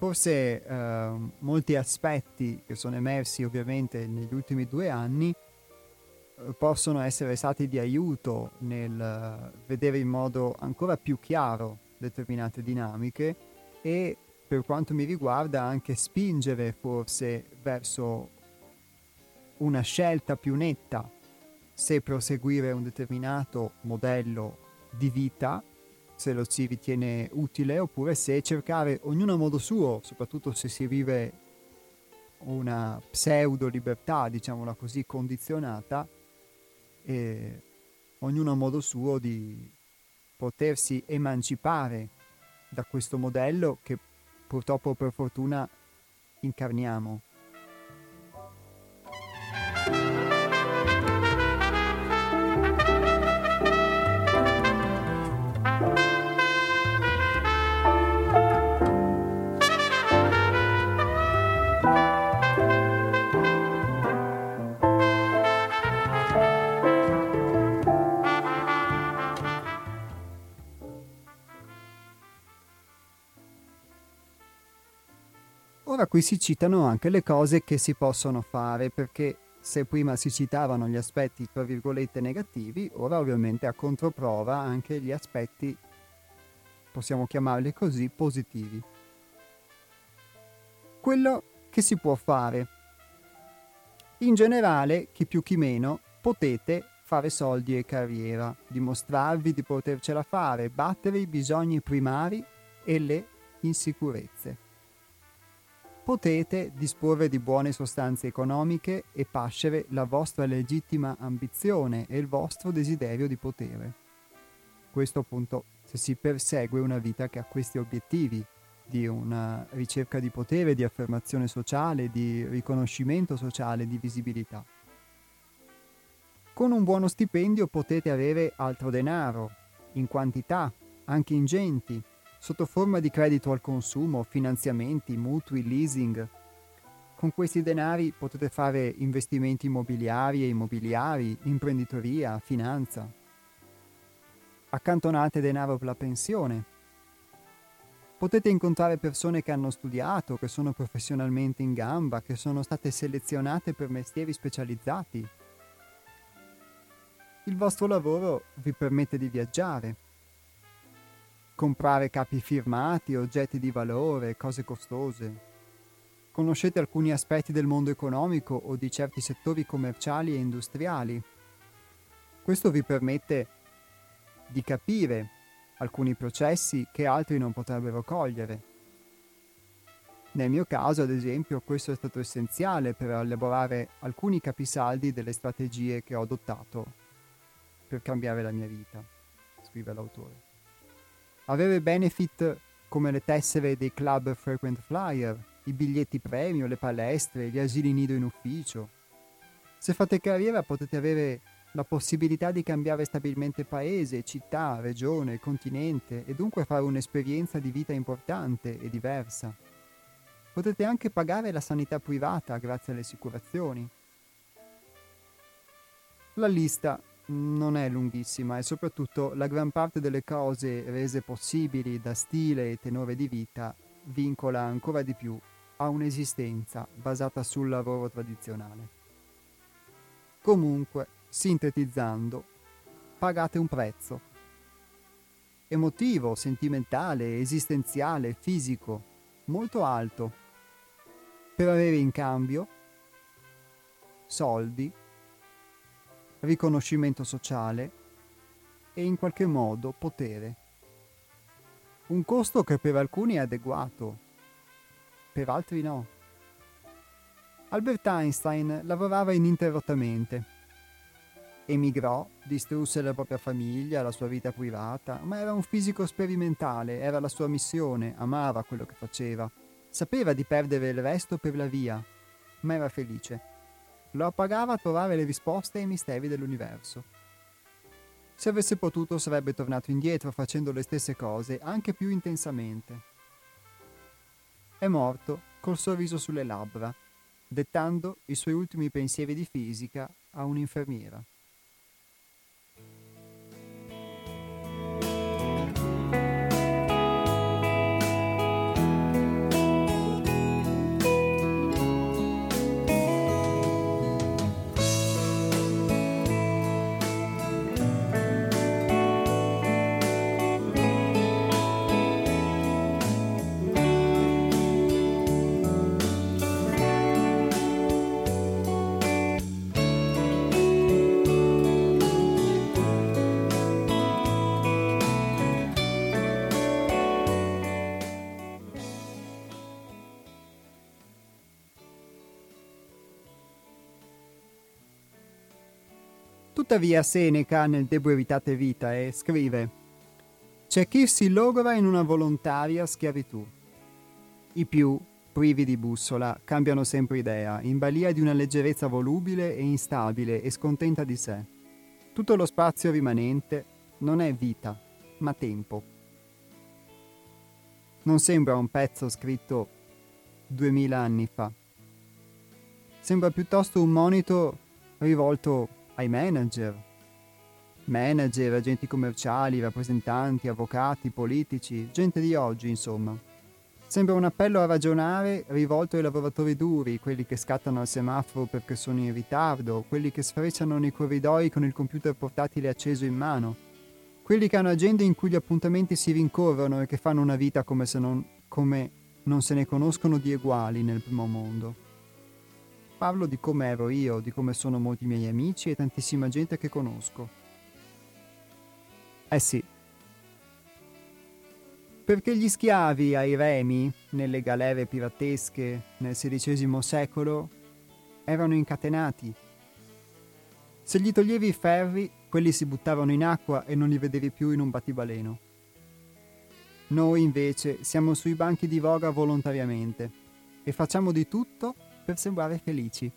forse eh, molti aspetti che sono emersi ovviamente negli ultimi due anni eh, possono essere stati di aiuto nel vedere in modo ancora più chiaro determinate dinamiche e per quanto mi riguarda anche spingere forse verso una scelta più netta se proseguire un determinato modello di vita, se lo si ritiene utile, oppure se cercare ognuno a modo suo, soprattutto se si vive una pseudo libertà, diciamola così, condizionata, e ognuno a modo suo di potersi emancipare da questo modello che purtroppo per fortuna incarniamo. Ora qui si citano anche le cose che si possono fare perché se prima si citavano gli aspetti tra virgolette negativi, ora ovviamente a controprova anche gli aspetti, possiamo chiamarli così, positivi. Quello che si può fare. In generale, chi più chi meno, potete fare soldi e carriera, dimostrarvi di potercela fare, battere i bisogni primari e le insicurezze potete disporre di buone sostanze economiche e pascere la vostra legittima ambizione e il vostro desiderio di potere. Questo appunto se si persegue una vita che ha questi obiettivi di una ricerca di potere, di affermazione sociale, di riconoscimento sociale, di visibilità. Con un buono stipendio potete avere altro denaro, in quantità, anche ingenti, sotto forma di credito al consumo, finanziamenti, mutui, leasing. Con questi denari potete fare investimenti immobiliari e immobiliari, imprenditoria, finanza. Accantonate denaro per la pensione. Potete incontrare persone che hanno studiato, che sono professionalmente in gamba, che sono state selezionate per mestieri specializzati. Il vostro lavoro vi permette di viaggiare, comprare capi firmati, oggetti di valore, cose costose. Conoscete alcuni aspetti del mondo economico o di certi settori commerciali e industriali. Questo vi permette di capire alcuni processi che altri non potrebbero cogliere. Nel mio caso, ad esempio, questo è stato essenziale per elaborare alcuni capisaldi delle strategie che ho adottato per cambiare la mia vita, scrive l'autore. Avere benefit come le tessere dei club frequent flyer, i biglietti premio, le palestre, gli asili nido in ufficio. Se fate carriera potete avere la possibilità di cambiare stabilmente paese, città, regione, continente e dunque fare un'esperienza di vita importante e diversa. Potete anche pagare la sanità privata grazie alle assicurazioni. La lista non è lunghissima e soprattutto la gran parte delle cose rese possibili da stile e tenore di vita vincola ancora di più a un'esistenza basata sul lavoro tradizionale. Comunque, sintetizzando, pagate un prezzo. Emotivo, sentimentale, esistenziale, fisico, molto alto, per avere in cambio soldi, riconoscimento sociale e in qualche modo potere. Un costo che per alcuni è adeguato, per altri no. Albert Einstein lavorava ininterrottamente. Emigrò, distrusse la propria famiglia, la sua vita privata, ma era un fisico sperimentale, era la sua missione, amava quello che faceva. Sapeva di perdere il resto per la via, ma era felice lo appagava a trovare le risposte ai misteri dell'universo. Se avesse potuto sarebbe tornato indietro facendo le stesse cose, anche più intensamente. È morto col sorriso sulle labbra, dettando i suoi ultimi pensieri di fisica a un'infermiera. Tuttavia Seneca nel De Brevitate Vitae scrive C'è chi si logra in una volontaria schiavitù. I più, privi di bussola, cambiano sempre idea, in balia di una leggerezza volubile e instabile e scontenta di sé. Tutto lo spazio rimanente non è vita, ma tempo. Non sembra un pezzo scritto duemila anni fa. Sembra piuttosto un monito rivolto ai manager, manager, agenti commerciali, rappresentanti, avvocati, politici, gente di oggi, insomma. Sembra un appello a ragionare rivolto ai lavoratori duri, quelli che scattano al semaforo perché sono in ritardo, quelli che sfrecciano nei corridoi con il computer portatile acceso in mano, quelli che hanno agende in cui gli appuntamenti si rincorrono e che fanno una vita come, se non, come non se ne conoscono di uguali nel primo mondo. Parlo di come ero io, di come sono molti miei amici e tantissima gente che conosco. Eh sì, perché gli schiavi ai remi, nelle galere piratesche nel XVI secolo, erano incatenati. Se gli toglievi i ferri, quelli si buttavano in acqua e non li vedevi più in un battibaleno. Noi invece siamo sui banchi di voga volontariamente e facciamo di tutto per sembrare felici.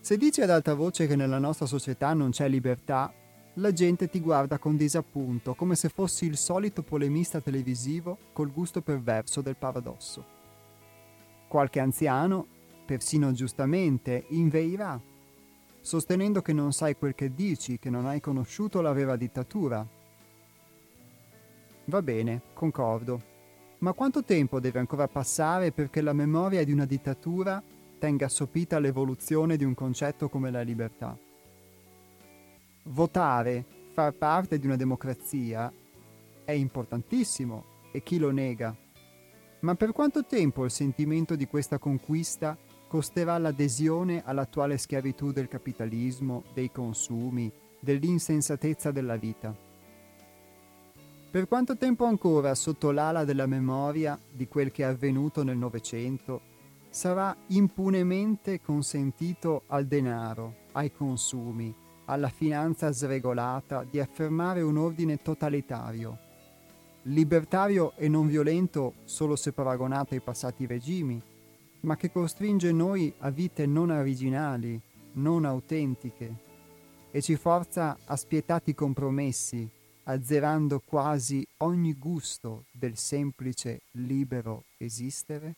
Se dici ad alta voce che nella nostra società non c'è libertà, la gente ti guarda con disappunto, come se fossi il solito polemista televisivo col gusto perverso del paradosso. Qualche anziano, persino giustamente, inveirà, sostenendo che non sai quel che dici, che non hai conosciuto la vera dittatura. Va bene, concordo. Ma quanto tempo deve ancora passare perché la memoria di una dittatura tenga assopita l'evoluzione di un concetto come la libertà? votare, far parte di una democrazia è importantissimo e chi lo nega. Ma per quanto tempo il sentimento di questa conquista costerà l'adesione all'attuale schiavitù del capitalismo, dei consumi, dell'insensatezza della vita? Per quanto tempo ancora sotto l'ala della memoria di quel che è avvenuto nel Novecento sarà impunemente consentito al denaro, ai consumi, alla finanza sregolata di affermare un ordine totalitario, libertario e non violento solo se paragonato ai passati regimi, ma che costringe noi a vite non originali, non autentiche, e ci forza a spietati compromessi, azzerando quasi ogni gusto del semplice libero esistere?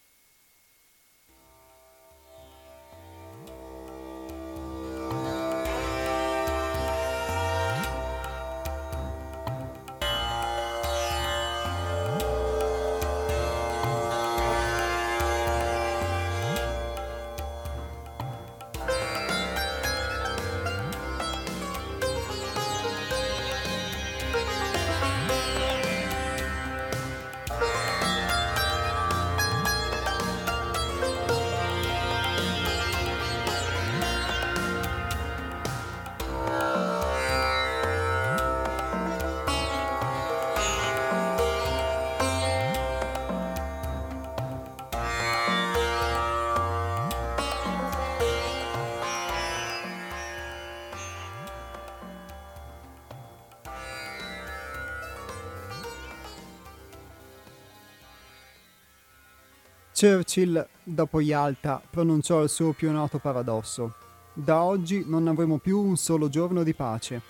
Churchill, dopo Yalta, pronunciò il suo più noto paradosso. Da oggi non avremo più un solo giorno di pace.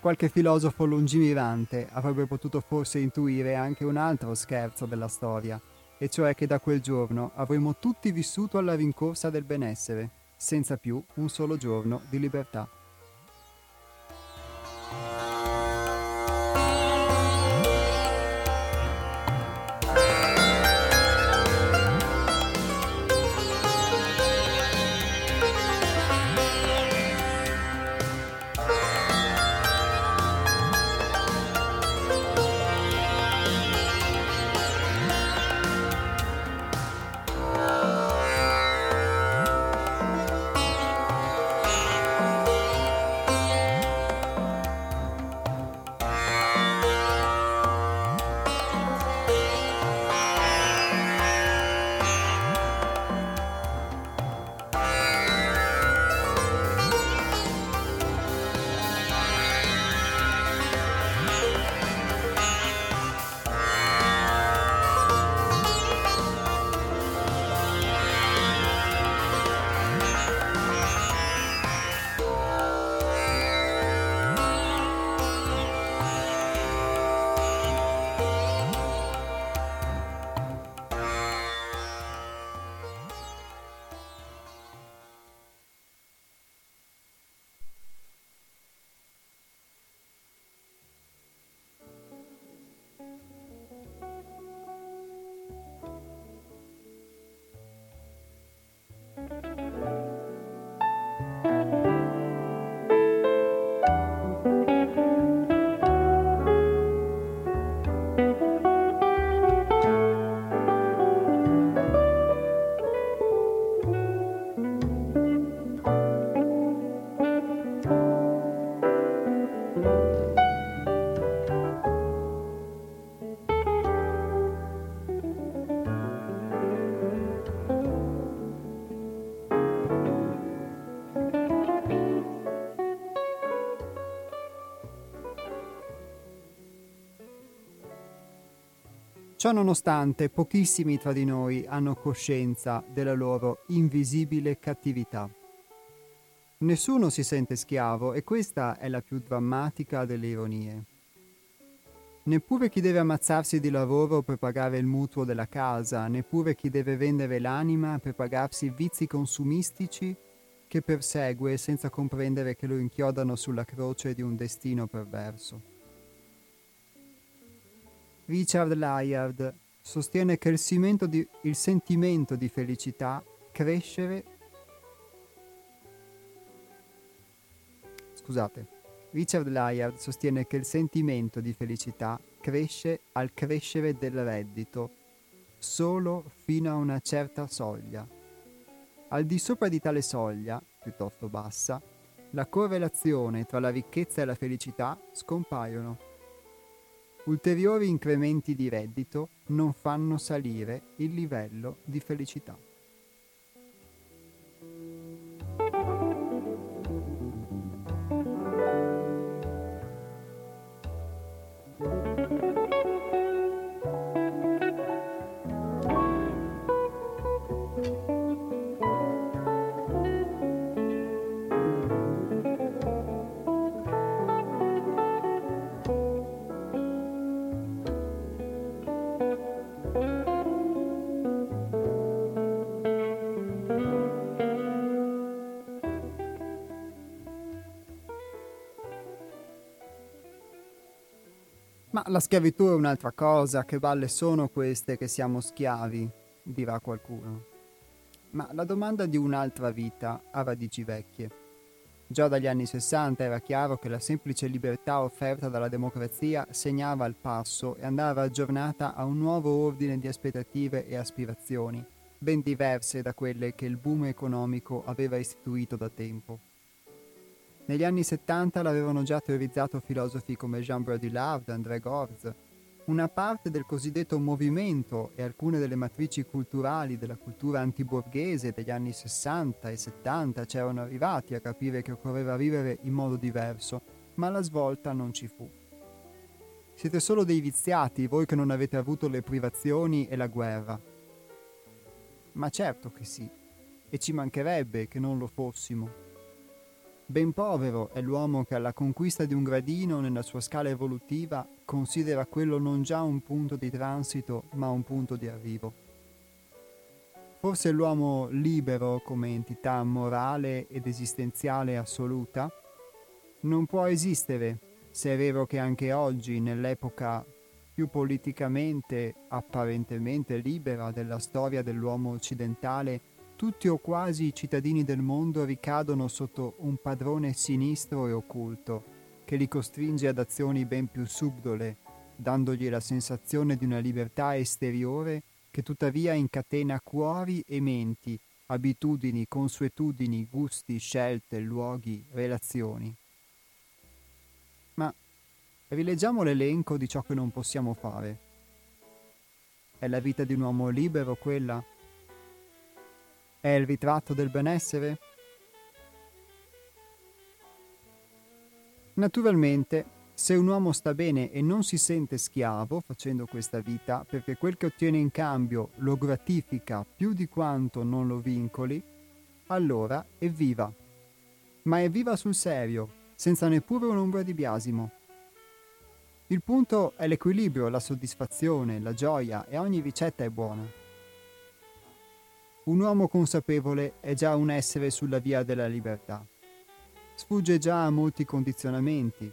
Qualche filosofo lungimirante avrebbe potuto forse intuire anche un altro scherzo della storia, e cioè che da quel giorno avremmo tutti vissuto alla rincorsa del benessere, senza più un solo giorno di libertà. Ciò nonostante, pochissimi tra di noi hanno coscienza della loro invisibile cattività. Nessuno si sente schiavo e questa è la più drammatica delle ironie. Neppure chi deve ammazzarsi di lavoro per pagare il mutuo della casa, neppure chi deve vendere l'anima per pagarsi vizi consumistici che persegue senza comprendere che lo inchiodano sulla croce di un destino perverso. Richard Layard sostiene che il, di, il sentimento di felicità crescere Scusate, Richard Layard sostiene che il sentimento di felicità cresce al crescere del reddito, solo fino a una certa soglia. Al di sopra di tale soglia, piuttosto bassa, la correlazione tra la ricchezza e la felicità scompaiono. Ulteriori incrementi di reddito non fanno salire il livello di felicità. La schiavitù è un'altra cosa, che balle sono queste che siamo schiavi, dirà qualcuno. Ma la domanda di un'altra vita ha radici vecchie. Già dagli anni 60 era chiaro che la semplice libertà offerta dalla democrazia segnava il passo e andava aggiornata a un nuovo ordine di aspettative e aspirazioni, ben diverse da quelle che il boom economico aveva istituito da tempo. Negli anni 70 l'avevano già teorizzato filosofi come Jean Baudrillard, André Gorz. Una parte del cosiddetto movimento e alcune delle matrici culturali della cultura antiborghese degli anni 60 e 70 c'erano arrivati a capire che occorreva vivere in modo diverso, ma la svolta non ci fu. Siete solo dei viziati, voi che non avete avuto le privazioni e la guerra. Ma certo che sì, e ci mancherebbe che non lo fossimo. Ben povero è l'uomo che alla conquista di un gradino nella sua scala evolutiva considera quello non già un punto di transito ma un punto di arrivo. Forse l'uomo libero come entità morale ed esistenziale assoluta non può esistere se è vero che anche oggi, nell'epoca più politicamente apparentemente libera della storia dell'uomo occidentale, tutti o quasi i cittadini del mondo ricadono sotto un padrone sinistro e occulto, che li costringe ad azioni ben più subdole, dandogli la sensazione di una libertà esteriore che tuttavia incatena cuori e menti, abitudini, consuetudini, gusti, scelte, luoghi, relazioni. Ma rileggiamo l'elenco di ciò che non possiamo fare. È la vita di un uomo libero quella? È il ritratto del benessere? Naturalmente, se un uomo sta bene e non si sente schiavo facendo questa vita perché quel che ottiene in cambio lo gratifica più di quanto non lo vincoli, allora è viva. Ma è viva sul serio, senza neppure un'ombra di biasimo. Il punto è l'equilibrio, la soddisfazione, la gioia e ogni ricetta è buona. Un uomo consapevole è già un essere sulla via della libertà. Sfugge già a molti condizionamenti.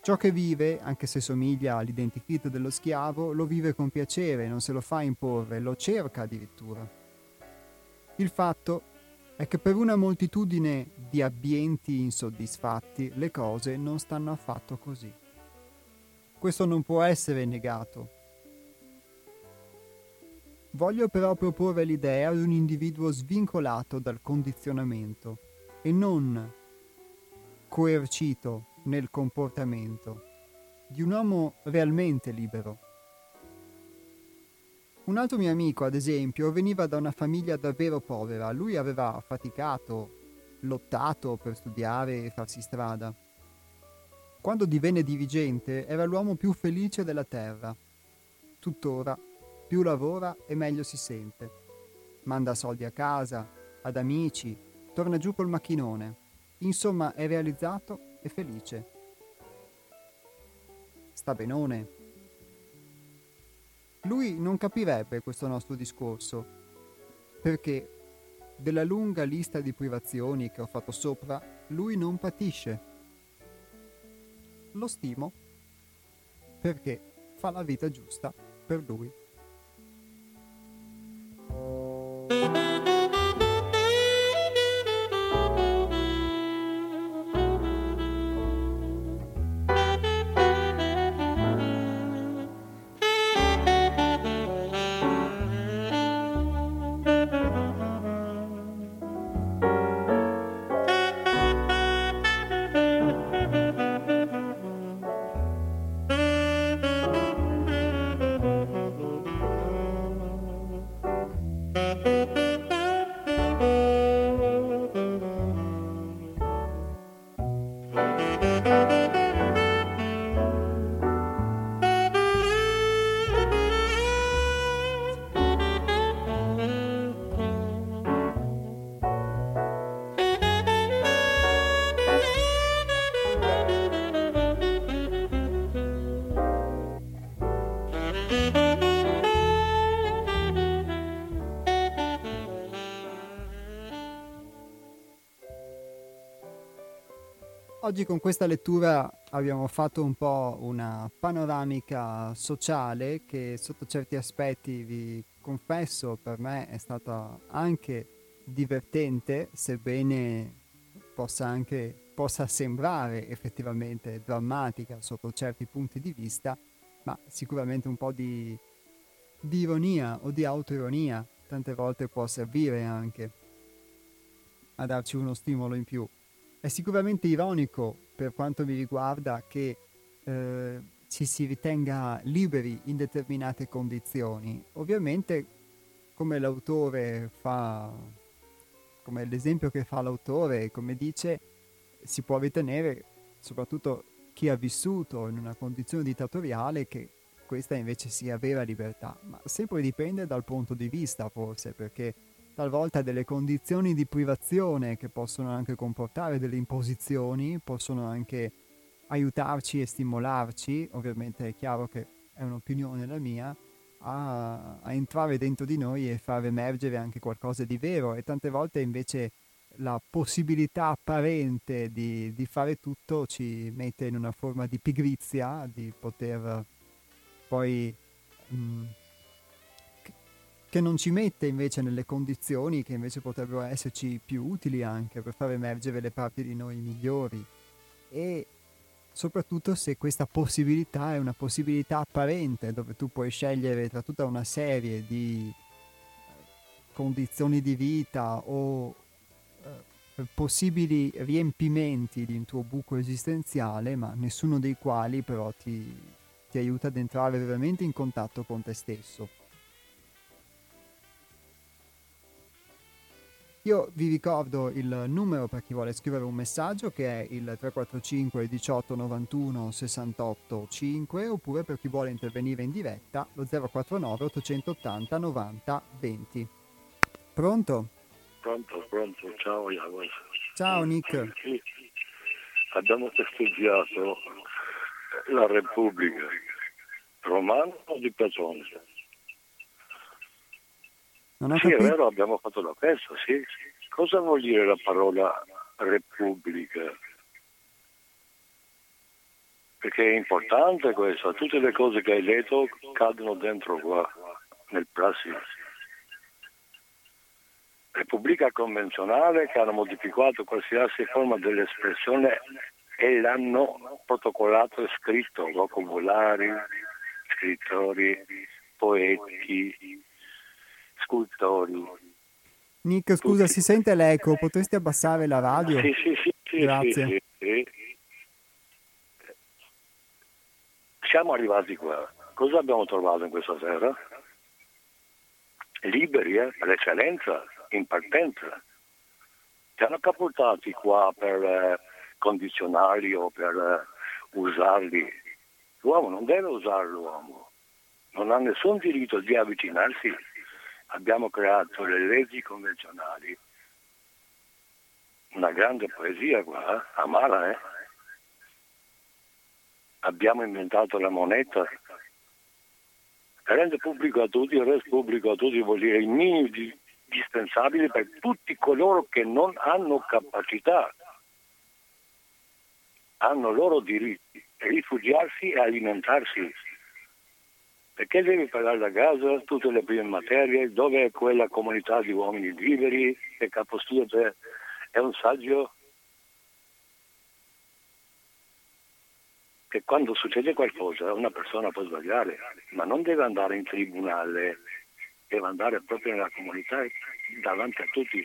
Ciò che vive, anche se somiglia all'identikit dello schiavo, lo vive con piacere, non se lo fa imporre, lo cerca addirittura. Il fatto è che per una moltitudine di ambienti insoddisfatti le cose non stanno affatto così. Questo non può essere negato Voglio però proporre l'idea di un individuo svincolato dal condizionamento e non coercito nel comportamento, di un uomo realmente libero. Un altro mio amico, ad esempio, veniva da una famiglia davvero povera. Lui aveva faticato, lottato per studiare e farsi strada. Quando divenne dirigente era l'uomo più felice della terra tuttora, più lavora e meglio si sente. Manda soldi a casa, ad amici, torna giù col macchinone. Insomma, è realizzato e felice. Sta benone. Lui non capirebbe questo nostro discorso, perché della lunga lista di privazioni che ho fatto sopra, lui non patisce. Lo stimo perché fa la vita giusta per lui. Thank you. Oggi con questa lettura abbiamo fatto un po' una panoramica sociale che sotto certi aspetti vi confesso per me è stata anche divertente, sebbene possa anche possa sembrare effettivamente drammatica sotto certi punti di vista, ma sicuramente un po' di, di ironia o di autoironia tante volte può servire anche a darci uno stimolo in più. È sicuramente ironico per quanto mi riguarda che eh, ci si ritenga liberi in determinate condizioni. Ovviamente, come l'autore fa, come l'esempio che fa l'autore, come dice, si può ritenere, soprattutto chi ha vissuto in una condizione dittatoriale, che questa invece sia vera libertà, ma sempre dipende dal punto di vista forse, perché talvolta delle condizioni di privazione che possono anche comportare delle imposizioni, possono anche aiutarci e stimolarci, ovviamente è chiaro che è un'opinione la mia, a, a, entrare dentro di noi e far emergere anche qualcosa di vero. E tante volte invece la possibilità apparente di, di fare tutto ci mette in una forma di pigrizia, di poter poi mh, che non ci mette invece nelle condizioni che invece potrebbero esserci più utili anche per far emergere le parti di noi migliori e soprattutto se questa possibilità è una possibilità apparente dove tu puoi scegliere tra tutta una serie di eh, condizioni di vita o eh, possibili riempimenti di un tuo buco esistenziale ma nessuno dei quali però ti, ti aiuta ad entrare veramente in contatto con te stesso. Io vi ricordo il numero per chi vuole scrivere un messaggio che è il 345 18 91 68 5 oppure per chi vuole intervenire in diretta lo 049 880 90 20. Pronto?
Pronto, pronto, ciao Iago.
Ciao Nick.
Sì, abbiamo festeggiato la Repubblica romana o di Platone?
Non ho
sì,
capito.
è vero, abbiamo fatto la festa, sì. Cosa vuol dire la parola repubblica? Perché è importante questo, tutte le cose che hai detto cadono dentro qua, nel prassi. Repubblica convenzionale che hanno modificato qualsiasi forma dell'espressione e l'hanno protocollato e scritto, vocabolari, scrittori, poeti, scultori.
Nick, scusa, si sente l'eco, potresti abbassare la radio?
Sì, sì, sì, sì,
Grazie.
sì, sì. Siamo arrivati qua. Cosa abbiamo trovato in questa terra? Liberi, eh? per eccellenza, in partenza. Ci hanno capotati qua per eh, condizionarli o per eh, usarli. L'uomo non deve usare l'uomo. non ha nessun diritto di avvicinarsi. Abbiamo creato le leggi convenzionali, una grande poesia qua, eh? amara, eh? Abbiamo inventato la moneta, rende pubblico a tutti, resto pubblico a tutti vuol dire il minimo indispensabile per tutti coloro che non hanno capacità, hanno loro diritti, rifugiarsi e alimentarsi. Perché devi pagare la casa, tutte le prime materie, dove è quella comunità di uomini liberi che capostile è un saggio che quando succede qualcosa una persona può sbagliare, ma non deve andare in tribunale, deve andare proprio nella comunità davanti a tutti.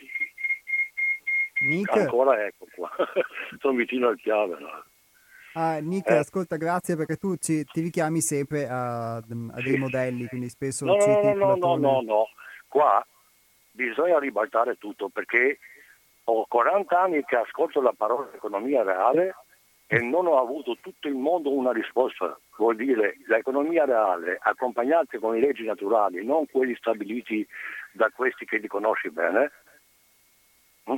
Nick,
Ancora ecco qua, sono vicino al chiave. No?
Ah, Nick
Eh.
ascolta, grazie perché tu ci, ti richiami sempre a, a dei
Sì.
modelli, quindi spesso
No,
citi
no, no, no,
Platone.
no, no, qua bisogna ribaltare tutto perché ho 40 anni che ascolto la parola economia reale e non ho avuto tutto il mondo una risposta. Vuol dire l'economia reale accompagnata con le leggi naturali, non quelli stabiliti da questi che li conosci bene, mm,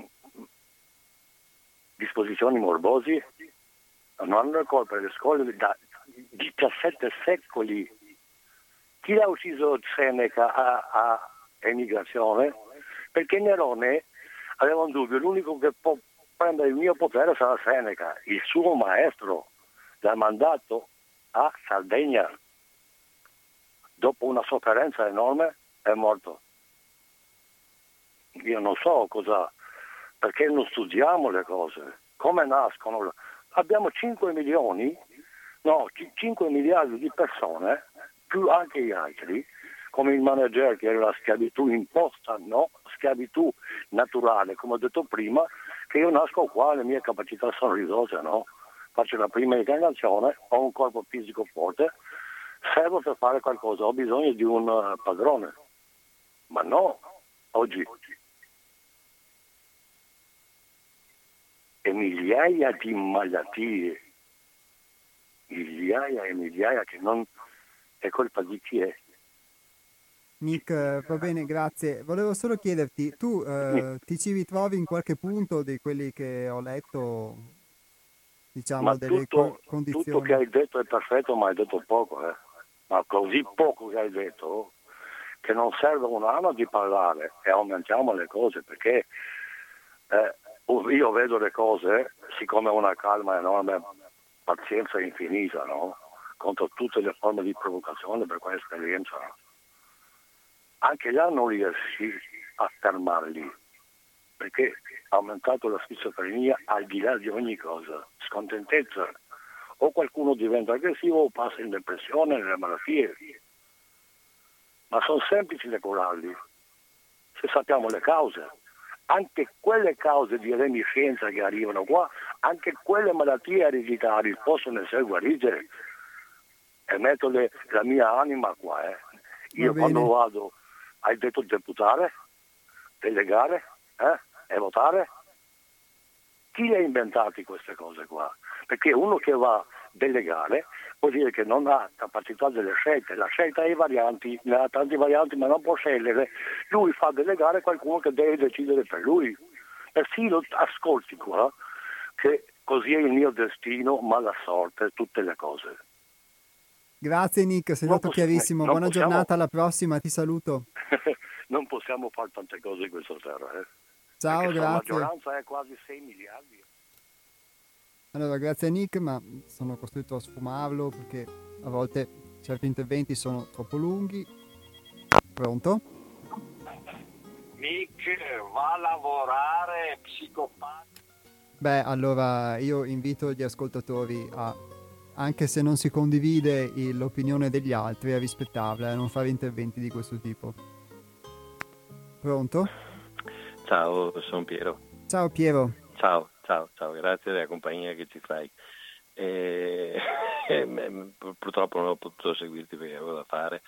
disposizioni morbosi, non hanno colpa delle scuole da 17 secoli. Chi l'ha ucciso Seneca a, a emigrazione? Perché Nerone aveva un dubbio, l'unico che può prendere il mio potere sarà Seneca, il suo maestro, l'ha mandato a Sardegna. Dopo una sofferenza enorme è morto. Io non so cosa, perché non studiamo le cose, come nascono. Abbiamo 5 milioni, no, c- 5 miliardi di persone, più anche gli altri, come il manager che era la schiavitù imposta, no, schiavitù naturale, come ho detto prima, che io nasco qua, le mie capacità sono ridotte, no? Faccio la prima incarnazione, ho un corpo fisico forte, servo per fare qualcosa, ho bisogno di un eh, padrone. Ma no, oggi. E migliaia di malattie, migliaia e migliaia che non è colpa di chi è.
Nick, eh, va bene, grazie. Volevo solo chiederti, tu eh, ti ci ritrovi in qualche punto di quelli che ho letto, diciamo,
Ma
delle
tutto,
co- condizioni?
tutto che hai detto è perfetto, ma hai detto poco, eh. Ma così poco che hai detto che non serve un anno di parlare e aumentiamo le cose perché eh, io vedo le cose, siccome ho una calma enorme, pazienza infinita, no? Contro tutte le forme di provocazione per questa esperienza. Anche là non riesci a fermarli perché ha aumentato la schizofrenia al di là di ogni cosa, scontentezza. O qualcuno diventa aggressivo o passa in depressione, nelle malattie. Ma sono semplici da curarli, se sappiamo le cause. Anche quelle cause di reminiscenza che arrivano qua, anche quelle malattie ereditarie possono essere guarite. E metto le- la mia anima qua. eh. Io quando vado, hai detto deputare, delegare eh? e votare? Chi le ha inventate queste cose qua? Perché uno che va delegare vuol dire che non ha capacità delle scelte, la scelta è varianti, ne ha tanti varianti ma non può scegliere, lui fa delegare qualcuno che deve decidere per lui. Persino ascolti qua che così è il mio destino, ma la sorte, tutte le cose.
Grazie Nick, sei stato chiarissimo. Buona
possiamo-
giornata, alla prossima, ti saluto.
non possiamo fare tante cose in questa terra. Eh?
Ciao,
Perché La
grazie.
maggioranza è quasi 6 miliardi.
Allora, grazie a Nick, ma sono costretto a sfumarlo perché a volte certi interventi sono troppo lunghi. Pronto?
Nick va a lavorare psicopatico.
Beh, allora io invito gli ascoltatori a, anche se non si condivide l'opinione degli altri, a rispettarla e a non fare interventi di questo tipo. Pronto?
Ciao, sono Piero.
Ciao Piero.
Ciao, ciao, ciao, grazie della compagnia che ci fai. E- e- purtroppo non ho potuto seguirti perché avevo da fare,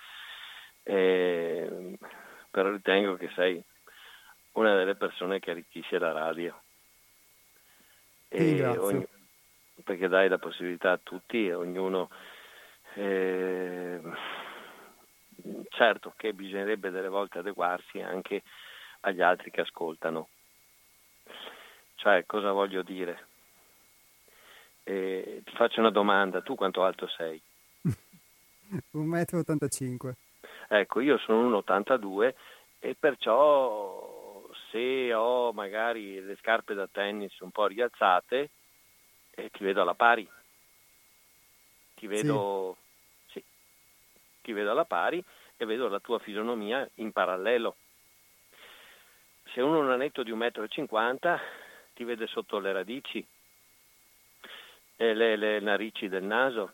E- però ritengo che sei una delle persone che arricchisce la radio.
Ringrazio.
perché dai la possibilità a tutti e ognuno eh, certo che bisognerebbe delle volte adeguarsi anche agli altri che ascoltano. Cioè, cosa voglio dire? Eh, ti faccio una domanda, tu quanto alto sei?
1,85 m.
Ecco, io sono 1,82 e perciò se ho magari le scarpe da tennis un po' rialzate, eh, ti vedo alla pari. Ti vedo, sì. Sì, ti vedo alla pari e vedo la tua fisionomia in parallelo. Se uno non è netto di 1,50 m ti vede sotto le radici, e le, le narici del naso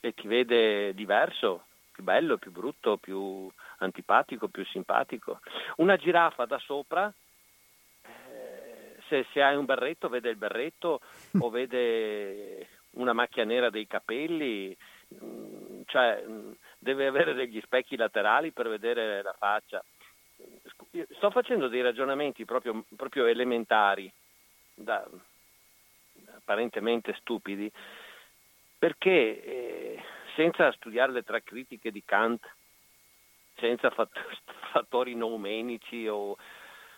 e ti vede diverso, più bello, più brutto, più antipatico, più simpatico. Una giraffa da sopra, eh, se, se hai un berretto vede il berretto o vede una macchia nera dei capelli, mm, cioè mm, deve avere degli specchi laterali per vedere la faccia. Sto facendo dei ragionamenti proprio, proprio elementari, da, apparentemente stupidi, perché eh, senza studiare le tre critiche di Kant, senza fattori noumenici, o,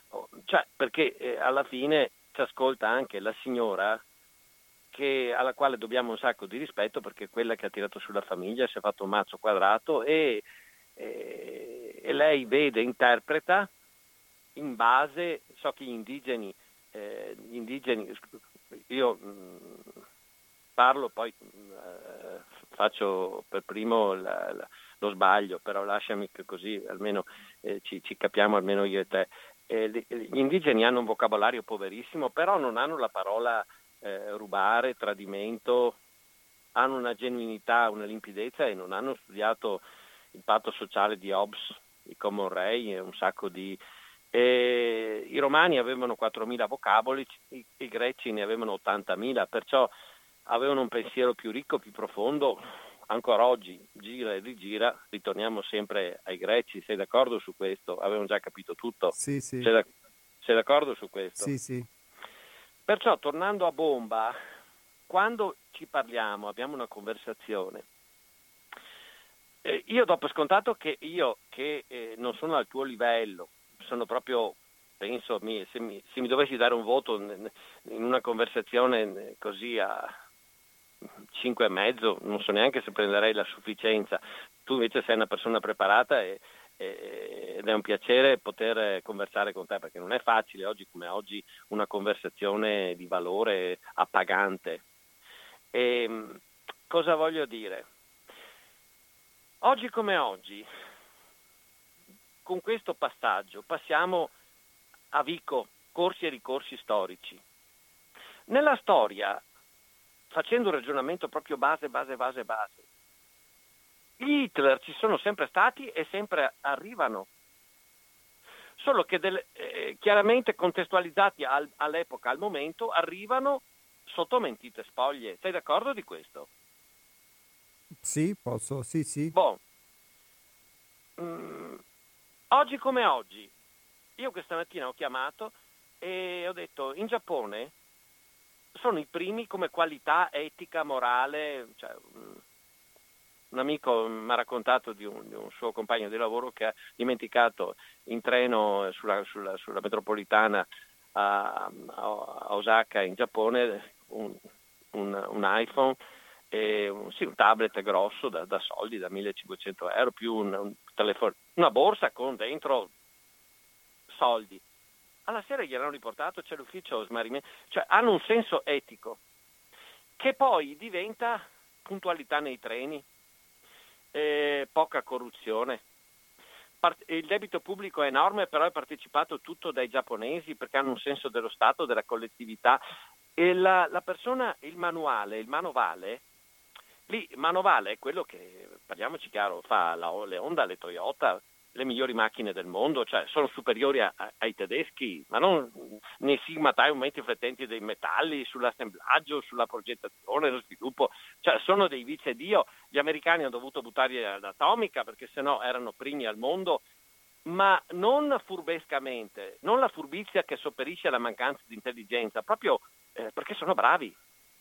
o, cioè, perché eh, alla fine ci ascolta anche la signora che, alla quale dobbiamo un sacco di rispetto perché è quella che ha tirato sulla famiglia, si è fatto un mazzo quadrato e, e, e lei vede, interpreta in base, so che gli indigeni, eh, gli indigeni io mh, mm, parlo, poi mh, eh, faccio per primo la, la, lo sbaglio, però lasciami che così almeno eh, ci, ci, capiamo almeno io e te. Eh, gli indigeni hanno un vocabolario poverissimo, però non hanno la parola eh, rubare, tradimento, hanno una genuinità, una limpidezza e non hanno studiato il patto sociale di Hobbes, di Common Ray e un sacco di, e I romani avevano 4.000 vocaboli, i, i greci ne avevano 80.000, perciò avevano un pensiero più ricco, più profondo. Ancora oggi gira e rigira, ritorniamo sempre ai greci, sei d'accordo su questo? Avevano già capito tutto?
Sì, sì.
Sei, da, sei d'accordo su questo?
Sì, sì.
Perciò tornando a bomba, quando ci parliamo, abbiamo una conversazione, eh, io do per scontato che io che eh, non sono al tuo livello, sono proprio, penso, mi, se, mi, se, mi, dovessi dare un voto in una conversazione così a 5 e mezzo, non so neanche se prenderei la sufficienza. Tu invece sei una persona preparata e, e, ed è un piacere poter conversare con te perché non è facile oggi come oggi una conversazione di valore appagante. E, cosa voglio dire? Oggi come oggi con questo passaggio passiamo a Vico, corsi e ricorsi storici. Nella storia, facendo un ragionamento proprio base, base, base, base, gli Hitler ci sono sempre stati e sempre arrivano, solo che del, eh, chiaramente contestualizzati al, all'epoca, al momento, arrivano sotto mentite spoglie. Sei d'accordo di questo?
Sì, posso, sì, sì.
Bon. Mm, Oggi come oggi, io questa mattina ho chiamato e ho detto in Giappone sono i primi come qualità etica, morale, cioè, un amico mi ha raccontato di un, di un, suo compagno di lavoro che ha dimenticato in treno sulla, sulla, sulla metropolitana a, a, Osaka in Giappone un, un, un iPhone e un, sì, un tablet grosso da, da, soldi da 1500 euro più un, un telefono, una borsa con dentro soldi. Alla sera gli hanno riportato, c'è l'ufficio smarrimento, cioè hanno un senso etico che poi diventa puntualità nei treni, eh, poca corruzione. Il debito pubblico è enorme, però è partecipato tutto dai giapponesi perché hanno un senso dello Stato, della collettività. E la, la persona, il manuale, il manovale, Lì Manovale è quello che, parliamoci chiaro, fa la, le Honda, le Toyota, le migliori macchine del mondo, cioè sono superiori a, a, ai tedeschi, ma non nei sigma time aumenti flettenti dei metalli, sull'assemblaggio, sulla progettazione, lo sviluppo, cioè sono dei vice dio. Gli americani hanno dovuto buttare l'atomica perché sennò erano primi al mondo, ma non furbescamente, non la furbizia che sopperisce alla mancanza di intelligenza, proprio eh, perché sono bravi,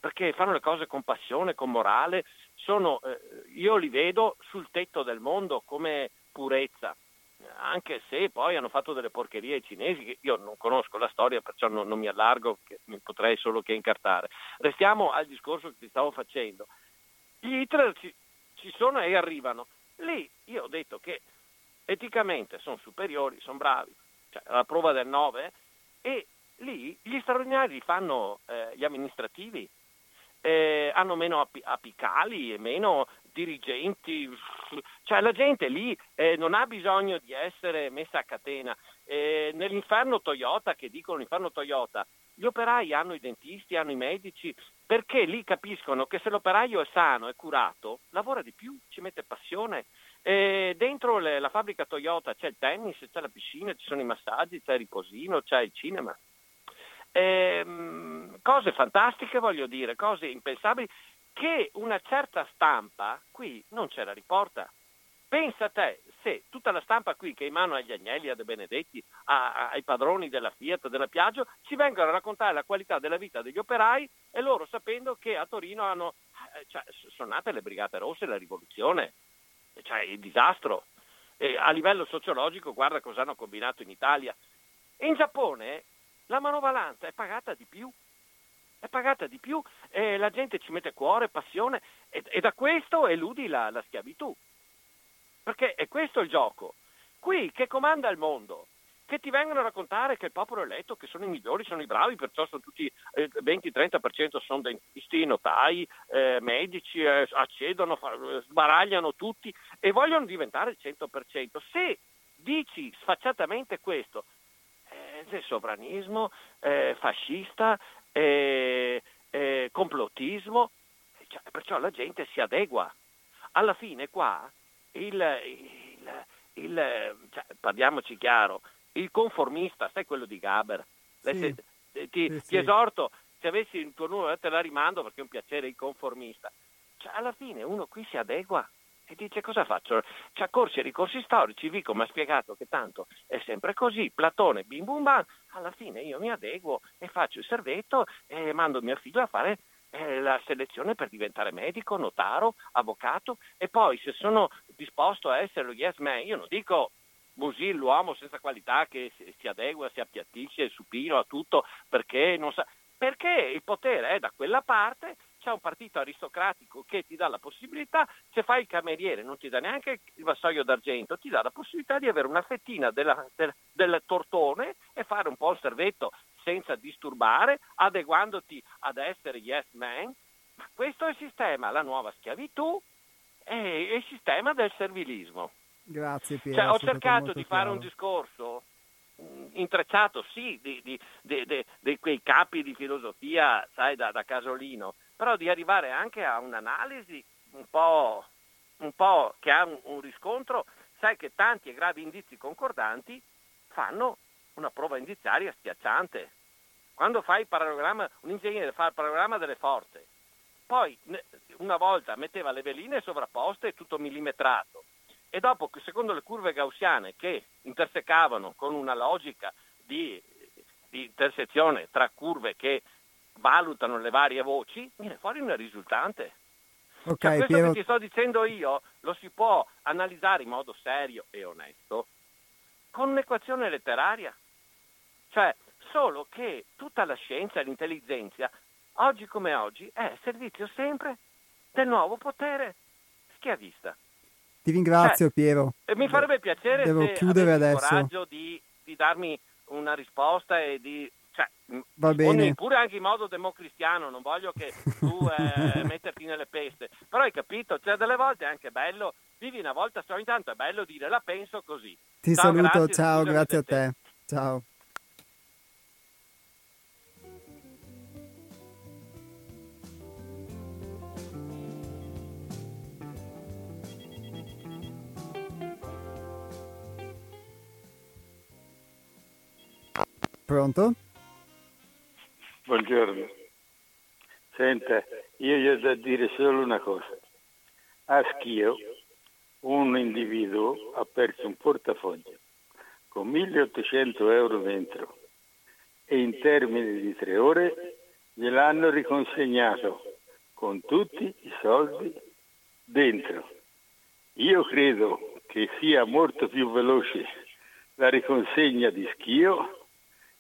perché fanno le cose con passione, con morale, sono, eh, io li vedo sul tetto del mondo come purezza, anche se poi hanno fatto delle porcherie ai cinesi, che io non conosco la storia, perciò non, non mi allargo, mi potrei solo che incartare. Restiamo al discorso che ti stavo facendo. Gli Hitler ci, ci sono e arrivano. Lì io ho detto che eticamente sono superiori, sono bravi, cioè la prova del 9, e lì gli straordinari fanno eh, gli amministrativi, eh, hanno meno ap- apicali e meno dirigenti, cioè la gente lì eh, non ha bisogno di essere messa a catena. Eh, nell'inferno Toyota, che dicono l'inferno Toyota, gli operai hanno i dentisti, hanno i medici, perché lì capiscono che se l'operaio è sano, è curato, lavora di più, ci mette passione. E dentro le, la fabbrica Toyota c'è il tennis, c'è la piscina, ci sono i massaggi, c'è il riposino, c'è il cinema. E, cose fantastiche, voglio dire, cose impensabili che una certa stampa qui non ce la riporta. Pensa a te, se tutta la stampa qui che è in mano agli Agnelli, a De Benedetti, a, ai padroni della Fiat, della Piaggio, ci vengono a raccontare la qualità della vita degli operai e loro sapendo che a Torino hanno, eh, cioè, sono nate le Brigate Rosse, la rivoluzione, cioè il disastro. E a livello sociologico guarda cosa hanno combinato in Italia. in Giappone la manovalanza è pagata di più è pagata di più e la gente ci mette cuore, passione e, e da questo eludi la, la schiavitù. Perché è questo il gioco. Qui che comanda il mondo? che ti vengono a raccontare che il popolo eletto, che sono i migliori, sono i bravi, perciò sono tutti eh, 20-30% sono dentisti, notai, eh, medici, eh, accedono, fa, sbaragliano tutti e vogliono diventare il 100%. Se dici sfacciatamente questo, eh, è sovranismo, eh, fascista, eh, eh, complottismo, cioè, perciò la gente si adegua. Alla fine qua, il, il, il cioè, parliamoci chiaro, il conformista, sai quello di Gaber, sì. se, ti, sì, ti esorto, se avessi il tuo numero te la rimando perché è un piacere il conformista. Cioè, alla fine uno qui si adegua e dice cosa faccio? C'ha corsi e ricorsi storici, Vico mi ha spiegato che tanto è sempre così, Platone, bim bum bam, alla fine io mi adeguo e faccio il servetto e mando mio figlio a fare eh, la selezione per diventare medico, notaro, avvocato e poi se sono disposto a essere lo yes man, io non dico Musil, l'uomo senza qualità che si adegua, si appiattisce, supino a tutto perché non sa... Perché il potere è da quella parte c'è un partito aristocratico che ti dà la possibilità, se fai il cameriere non ti dà neanche il vassoio d'argento, ti dà la possibilità di avere una fettina della, del, del tortone e fare un po' il servetto senza disturbare, adeguandoti ad essere yes man. Ma questo è il sistema, la nuova schiavitù e il sistema del servilismo.
Grazie Piero.
Cioè, ho cercato di fare un discorso mm, intrecciato, sì, di, di, di, di, quei capi di filosofia, sai, da, da Casolino, però di arrivare anche a un'analisi un po', un po che ha un, un riscontro, sai che tanti e gravi indizi concordanti fanno una prova indiziaria schiacciante. Quando fai il parallogramma, un ingegnere fa il parallogramma delle forze, poi una volta metteva le veline sovrapposte, tutto millimetrato, e dopo, secondo le curve gaussiane che intersecavano con una logica di, di intersezione tra curve che valutano le varie voci, viene fuori una risultante. Okay, cioè, questo Piero... che ti sto dicendo io lo si può analizzare in modo serio e onesto con un'equazione letteraria. Cioè, solo che tutta la scienza e l'intelligenza, oggi come oggi, è servizio sempre del nuovo potere schiavista.
Ti ringrazio cioè,
Piero. Mi farebbe piacere
Devo
se
chiudere adesso. il
coraggio di, di darmi una risposta e di cioè,
Va bene.
pure anche in modo democristiano, non voglio che tu eh, metterti nelle peste, però hai capito, cioè delle volte è anche bello, vivi una volta ogni tanto è bello dire la penso così.
Ti ciao, saluto, grazie, ciao, grazie a te. Ciao. Pronto?
Buongiorno. Senta, io gli ho da dire solo una cosa. A Schio un individuo ha perso un portafoglio con 1800 euro dentro e in termini di tre ore gliel'hanno riconsegnato con tutti i soldi dentro. Io credo che sia molto più veloce la riconsegna di Schio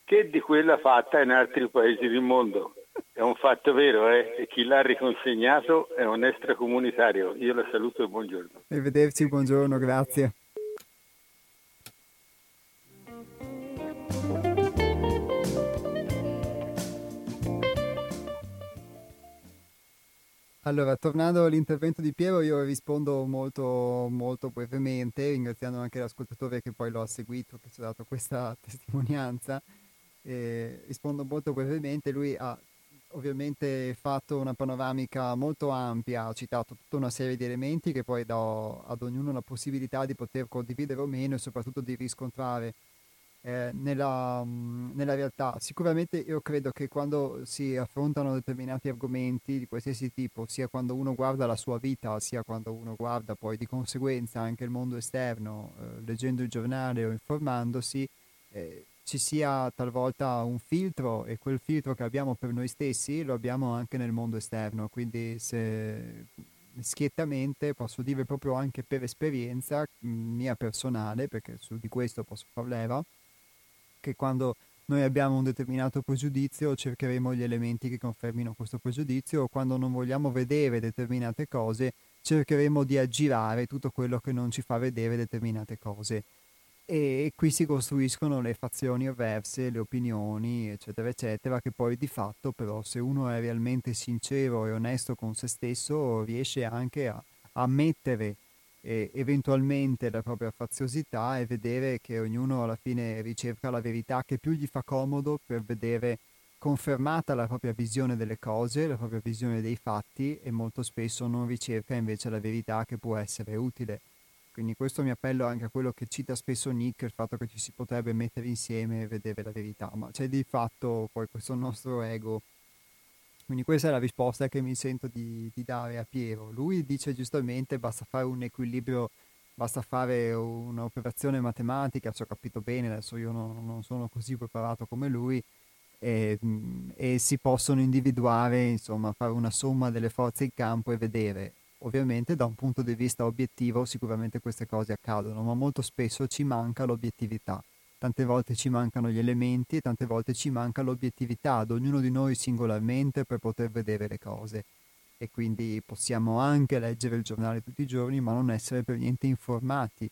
che di quella fatta in altri paesi del mondo. È un fatto vero, eh? E chi l'ha riconsegnato è un extracomunitario. Io la saluto e buongiorno.
Arrivederci, buongiorno, grazie. Allora, tornando all'intervento di Piero, io rispondo molto, molto brevemente, ringraziando anche l'ascoltatore che poi lo ha seguito, che ci ha dato questa testimonianza. Eh, rispondo molto brevemente, lui ha ovviamente fatto una panoramica molto ampia, ha citato tutta una serie di elementi che poi do ad ognuno la possibilità di poter condividere o meno e soprattutto di riscontrare eh, nella, nella, realtà. Sicuramente io credo che quando si affrontano determinati argomenti di qualsiasi tipo, sia quando uno guarda la sua vita, sia quando uno guarda poi di conseguenza anche il mondo esterno, eh, leggendo il giornale o informandosi, eh, ci sia talvolta un filtro e quel filtro che abbiamo per noi stessi lo abbiamo anche nel mondo esterno. Quindi se schiettamente posso dire proprio anche per esperienza mm, mia personale, perché su di questo posso far leva, che quando noi abbiamo un determinato pregiudizio cercheremo gli elementi che confermino questo pregiudizio o quando non vogliamo vedere determinate cose cercheremo di aggirare tutto quello che non ci fa vedere determinate cose. E qui si costruiscono le fazioni avverse, le opinioni, eccetera, eccetera, che poi di fatto però se uno è realmente sincero e onesto con se stesso riesce anche a, a mettere e eventualmente la propria faziosità e vedere che ognuno alla fine ricerca la verità che più gli fa comodo per vedere confermata la propria visione delle cose, la propria visione dei fatti e molto spesso non ricerca invece la verità che può essere utile. Quindi questo mi appello anche a quello che cita spesso Nick, il fatto che ci si potrebbe mettere insieme e vedere la verità, ma c'è di fatto poi questo nostro ego quindi questa è la risposta che mi sento di, di dare a Piero. Lui dice giustamente basta fare un equilibrio, basta fare un'operazione matematica, se ho capito bene, adesso io non, non sono così preparato come lui, e, e, si possono individuare, insomma, fare una somma delle forze in campo e vedere. Ovviamente da un punto di vista obiettivo sicuramente queste cose accadono, ma molto spesso ci manca l'obiettività. Tante volte ci mancano gli elementi e tante volte ci manca l'obiettività ad ognuno di noi singolarmente per poter vedere le cose. E quindi possiamo anche leggere il giornale tutti i giorni ma non essere per niente informati.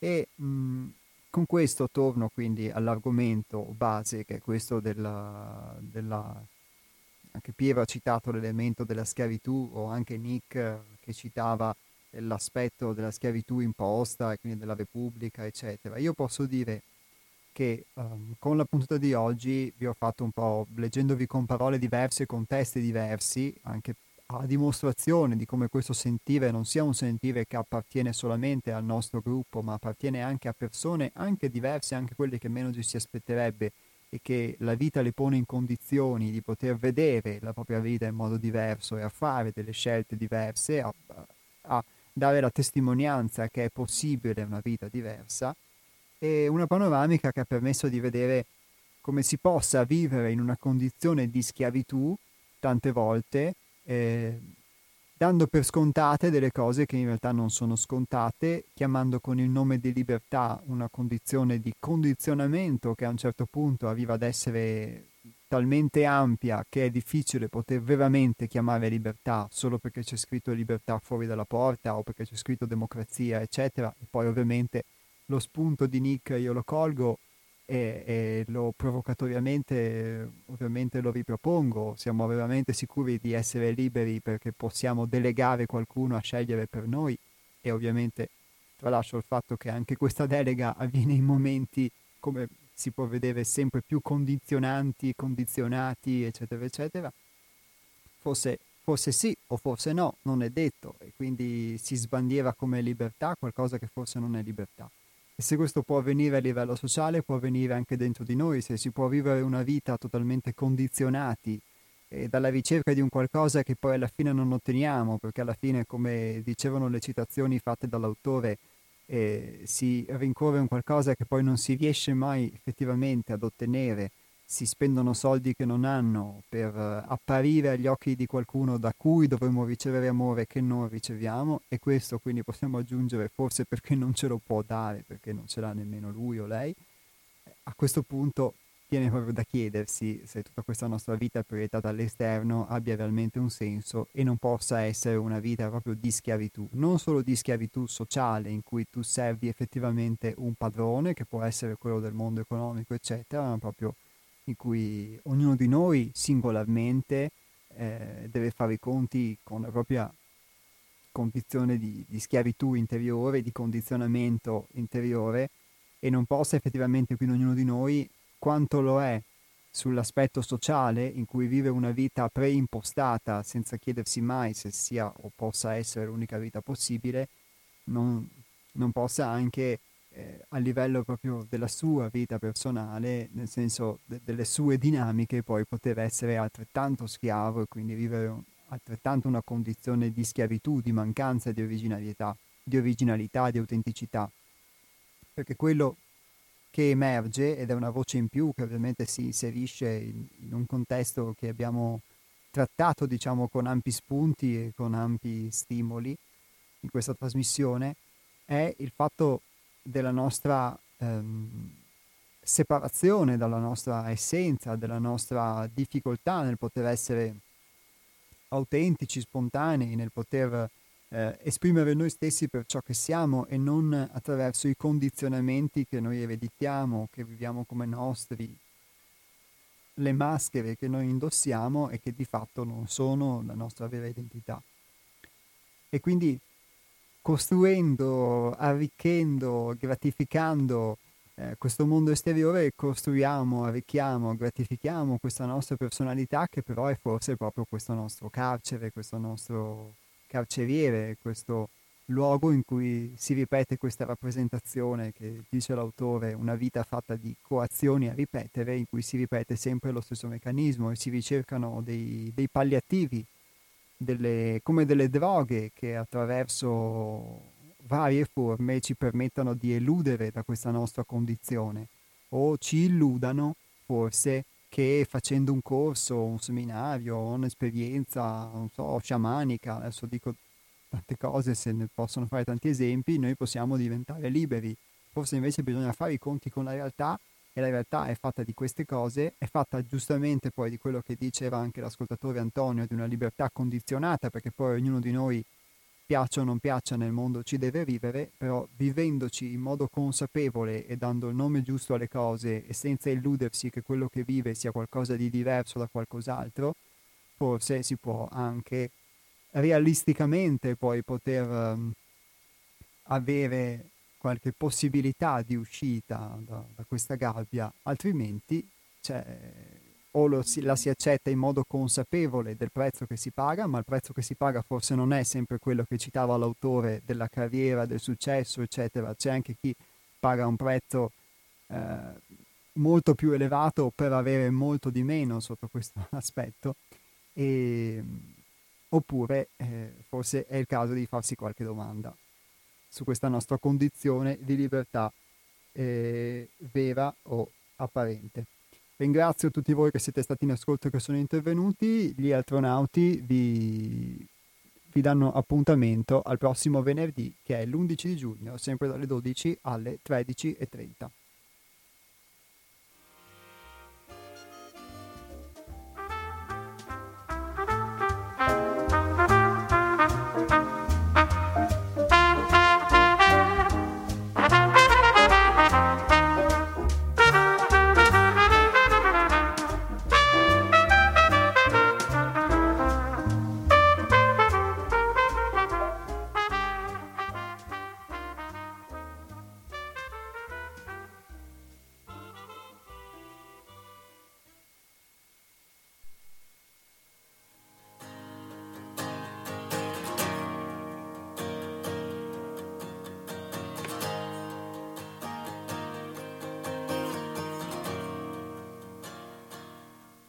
E mh, con questo torno quindi all'argomento base che è questo della, della anche Piero ha citato l'elemento della schiavitù o anche Nick che citava l'aspetto della schiavitù imposta e quindi della Repubblica, eccetera. Io posso dire che um, con la puntata di oggi vi ho fatto un po', leggendovi con parole diverse, con testi diversi, anche a dimostrazione di come questo sentire non sia un sentire che appartiene solamente al nostro gruppo, ma appartiene anche a persone anche diverse, anche quelle che meno ci si aspetterebbe e che la vita le pone in condizioni di poter vedere la propria vita in modo diverso e a fare delle scelte diverse, a, a dare la testimonianza che è possibile una vita diversa e una panoramica che ha permesso di vedere come si possa vivere in una condizione di schiavitù tante volte, eh, dando per scontate delle cose che in realtà non sono scontate, chiamando con il nome di libertà una condizione di condizionamento che a un certo punto arriva ad essere talmente ampia che è difficile poter veramente chiamare libertà solo perché c'è scritto libertà fuori dalla porta o perché c'è scritto democrazia, eccetera, e poi ovviamente lo spunto di Nick io lo colgo e, e, lo provocatoriamente ovviamente lo ripropongo. Siamo veramente sicuri di essere liberi perché possiamo delegare qualcuno a scegliere per noi e ovviamente tralascio il fatto che anche questa delega avviene in momenti come si può vedere sempre più condizionanti, condizionati, eccetera, eccetera. Forse, forse sì o forse no, non è detto e quindi si sbandiera come libertà qualcosa che forse non è libertà. E se questo può avvenire a livello sociale, può avvenire anche dentro di noi, se si può vivere una vita totalmente condizionati eh, dalla ricerca di un qualcosa che poi alla fine non otteniamo, perché alla fine, come dicevano le citazioni fatte dall'autore, eh, si rincorre un qualcosa che poi non si riesce mai effettivamente ad ottenere si spendono soldi che non hanno per uh, apparire agli occhi di qualcuno da cui dovremmo ricevere amore che non riceviamo e questo quindi possiamo aggiungere forse perché non ce lo può dare, perché non ce l'ha nemmeno lui o lei, a questo punto viene proprio da chiedersi se tutta questa nostra vita proiettata all'esterno abbia realmente un senso e non possa essere una vita proprio di schiavitù, non solo di schiavitù sociale in cui tu servi effettivamente un padrone che può essere quello del mondo economico eccetera, ma proprio in cui ognuno di noi singolarmente eh, deve fare i conti con la propria condizione di, di schiavitù interiore, di condizionamento interiore e non possa effettivamente quindi ognuno di noi quanto lo è sull'aspetto sociale in cui vive una vita preimpostata senza chiedersi mai se sia o possa essere l'unica vita possibile, non, non possa anche eh, a livello proprio della sua vita personale, nel senso de- delle sue dinamiche, poi poter essere altrettanto schiavo e quindi vivere un, altrettanto una condizione di schiavitù, di mancanza di originalità, di originalità, di autenticità. Perché quello che emerge ed è una voce in più che ovviamente si inserisce in, in un contesto che abbiamo trattato diciamo con ampi spunti e con ampi stimoli in questa trasmissione è il fatto della nostra ehm, separazione dalla nostra essenza, della nostra difficoltà nel poter essere autentici, spontanei, nel poter eh, esprimere noi stessi per ciò che siamo e non attraverso i condizionamenti che noi ereditiamo, che viviamo come nostri, le maschere che noi indossiamo e che di fatto non sono la nostra vera identità. E quindi costruendo, arricchendo, gratificando eh, questo mondo esteriore, costruiamo, arricchiamo, gratifichiamo questa nostra personalità che però è forse proprio questo nostro carcere, questo nostro carceriere, questo luogo in cui si ripete questa rappresentazione che dice l'autore, una vita fatta di coazioni a ripetere, in cui si ripete sempre lo stesso meccanismo e si ricercano dei, dei palliativi, delle, come delle droghe che attraverso varie forme ci permettano di eludere da questa nostra condizione o ci illudano forse che facendo un corso, un seminario, un'esperienza, non so, sciamanica, adesso dico tante cose, se ne possono fare tanti esempi, noi possiamo diventare liberi. Forse invece bisogna fare i conti con la realtà e la realtà è fatta di queste cose, è fatta giustamente poi di quello che diceva anche l'ascoltatore Antonio, di una libertà condizionata, perché poi ognuno di noi piaccia o non piaccia nel mondo ci deve vivere, però vivendoci in modo consapevole e dando il nome giusto alle cose e senza illudersi che quello che vive sia qualcosa di diverso da qualcos'altro, forse si può anche realisticamente poi poter um, avere qualche possibilità di uscita da, da questa gabbia, altrimenti cioè, o lo si, la si accetta in modo consapevole del prezzo che si paga, ma il prezzo che si paga forse non è sempre quello che citava l'autore della carriera, del successo, eccetera. C'è anche chi paga un prezzo eh, molto più elevato per avere molto di meno sotto questo aspetto. E, oppure eh, forse è il caso di farsi qualche domanda su questa nostra condizione di libertà eh, vera o apparente. Ringrazio tutti voi che siete stati in ascolto e che sono intervenuti. Gli astronauti vi, vi danno appuntamento al prossimo venerdì, che è l'11 di giugno, sempre dalle 12 alle 13.30.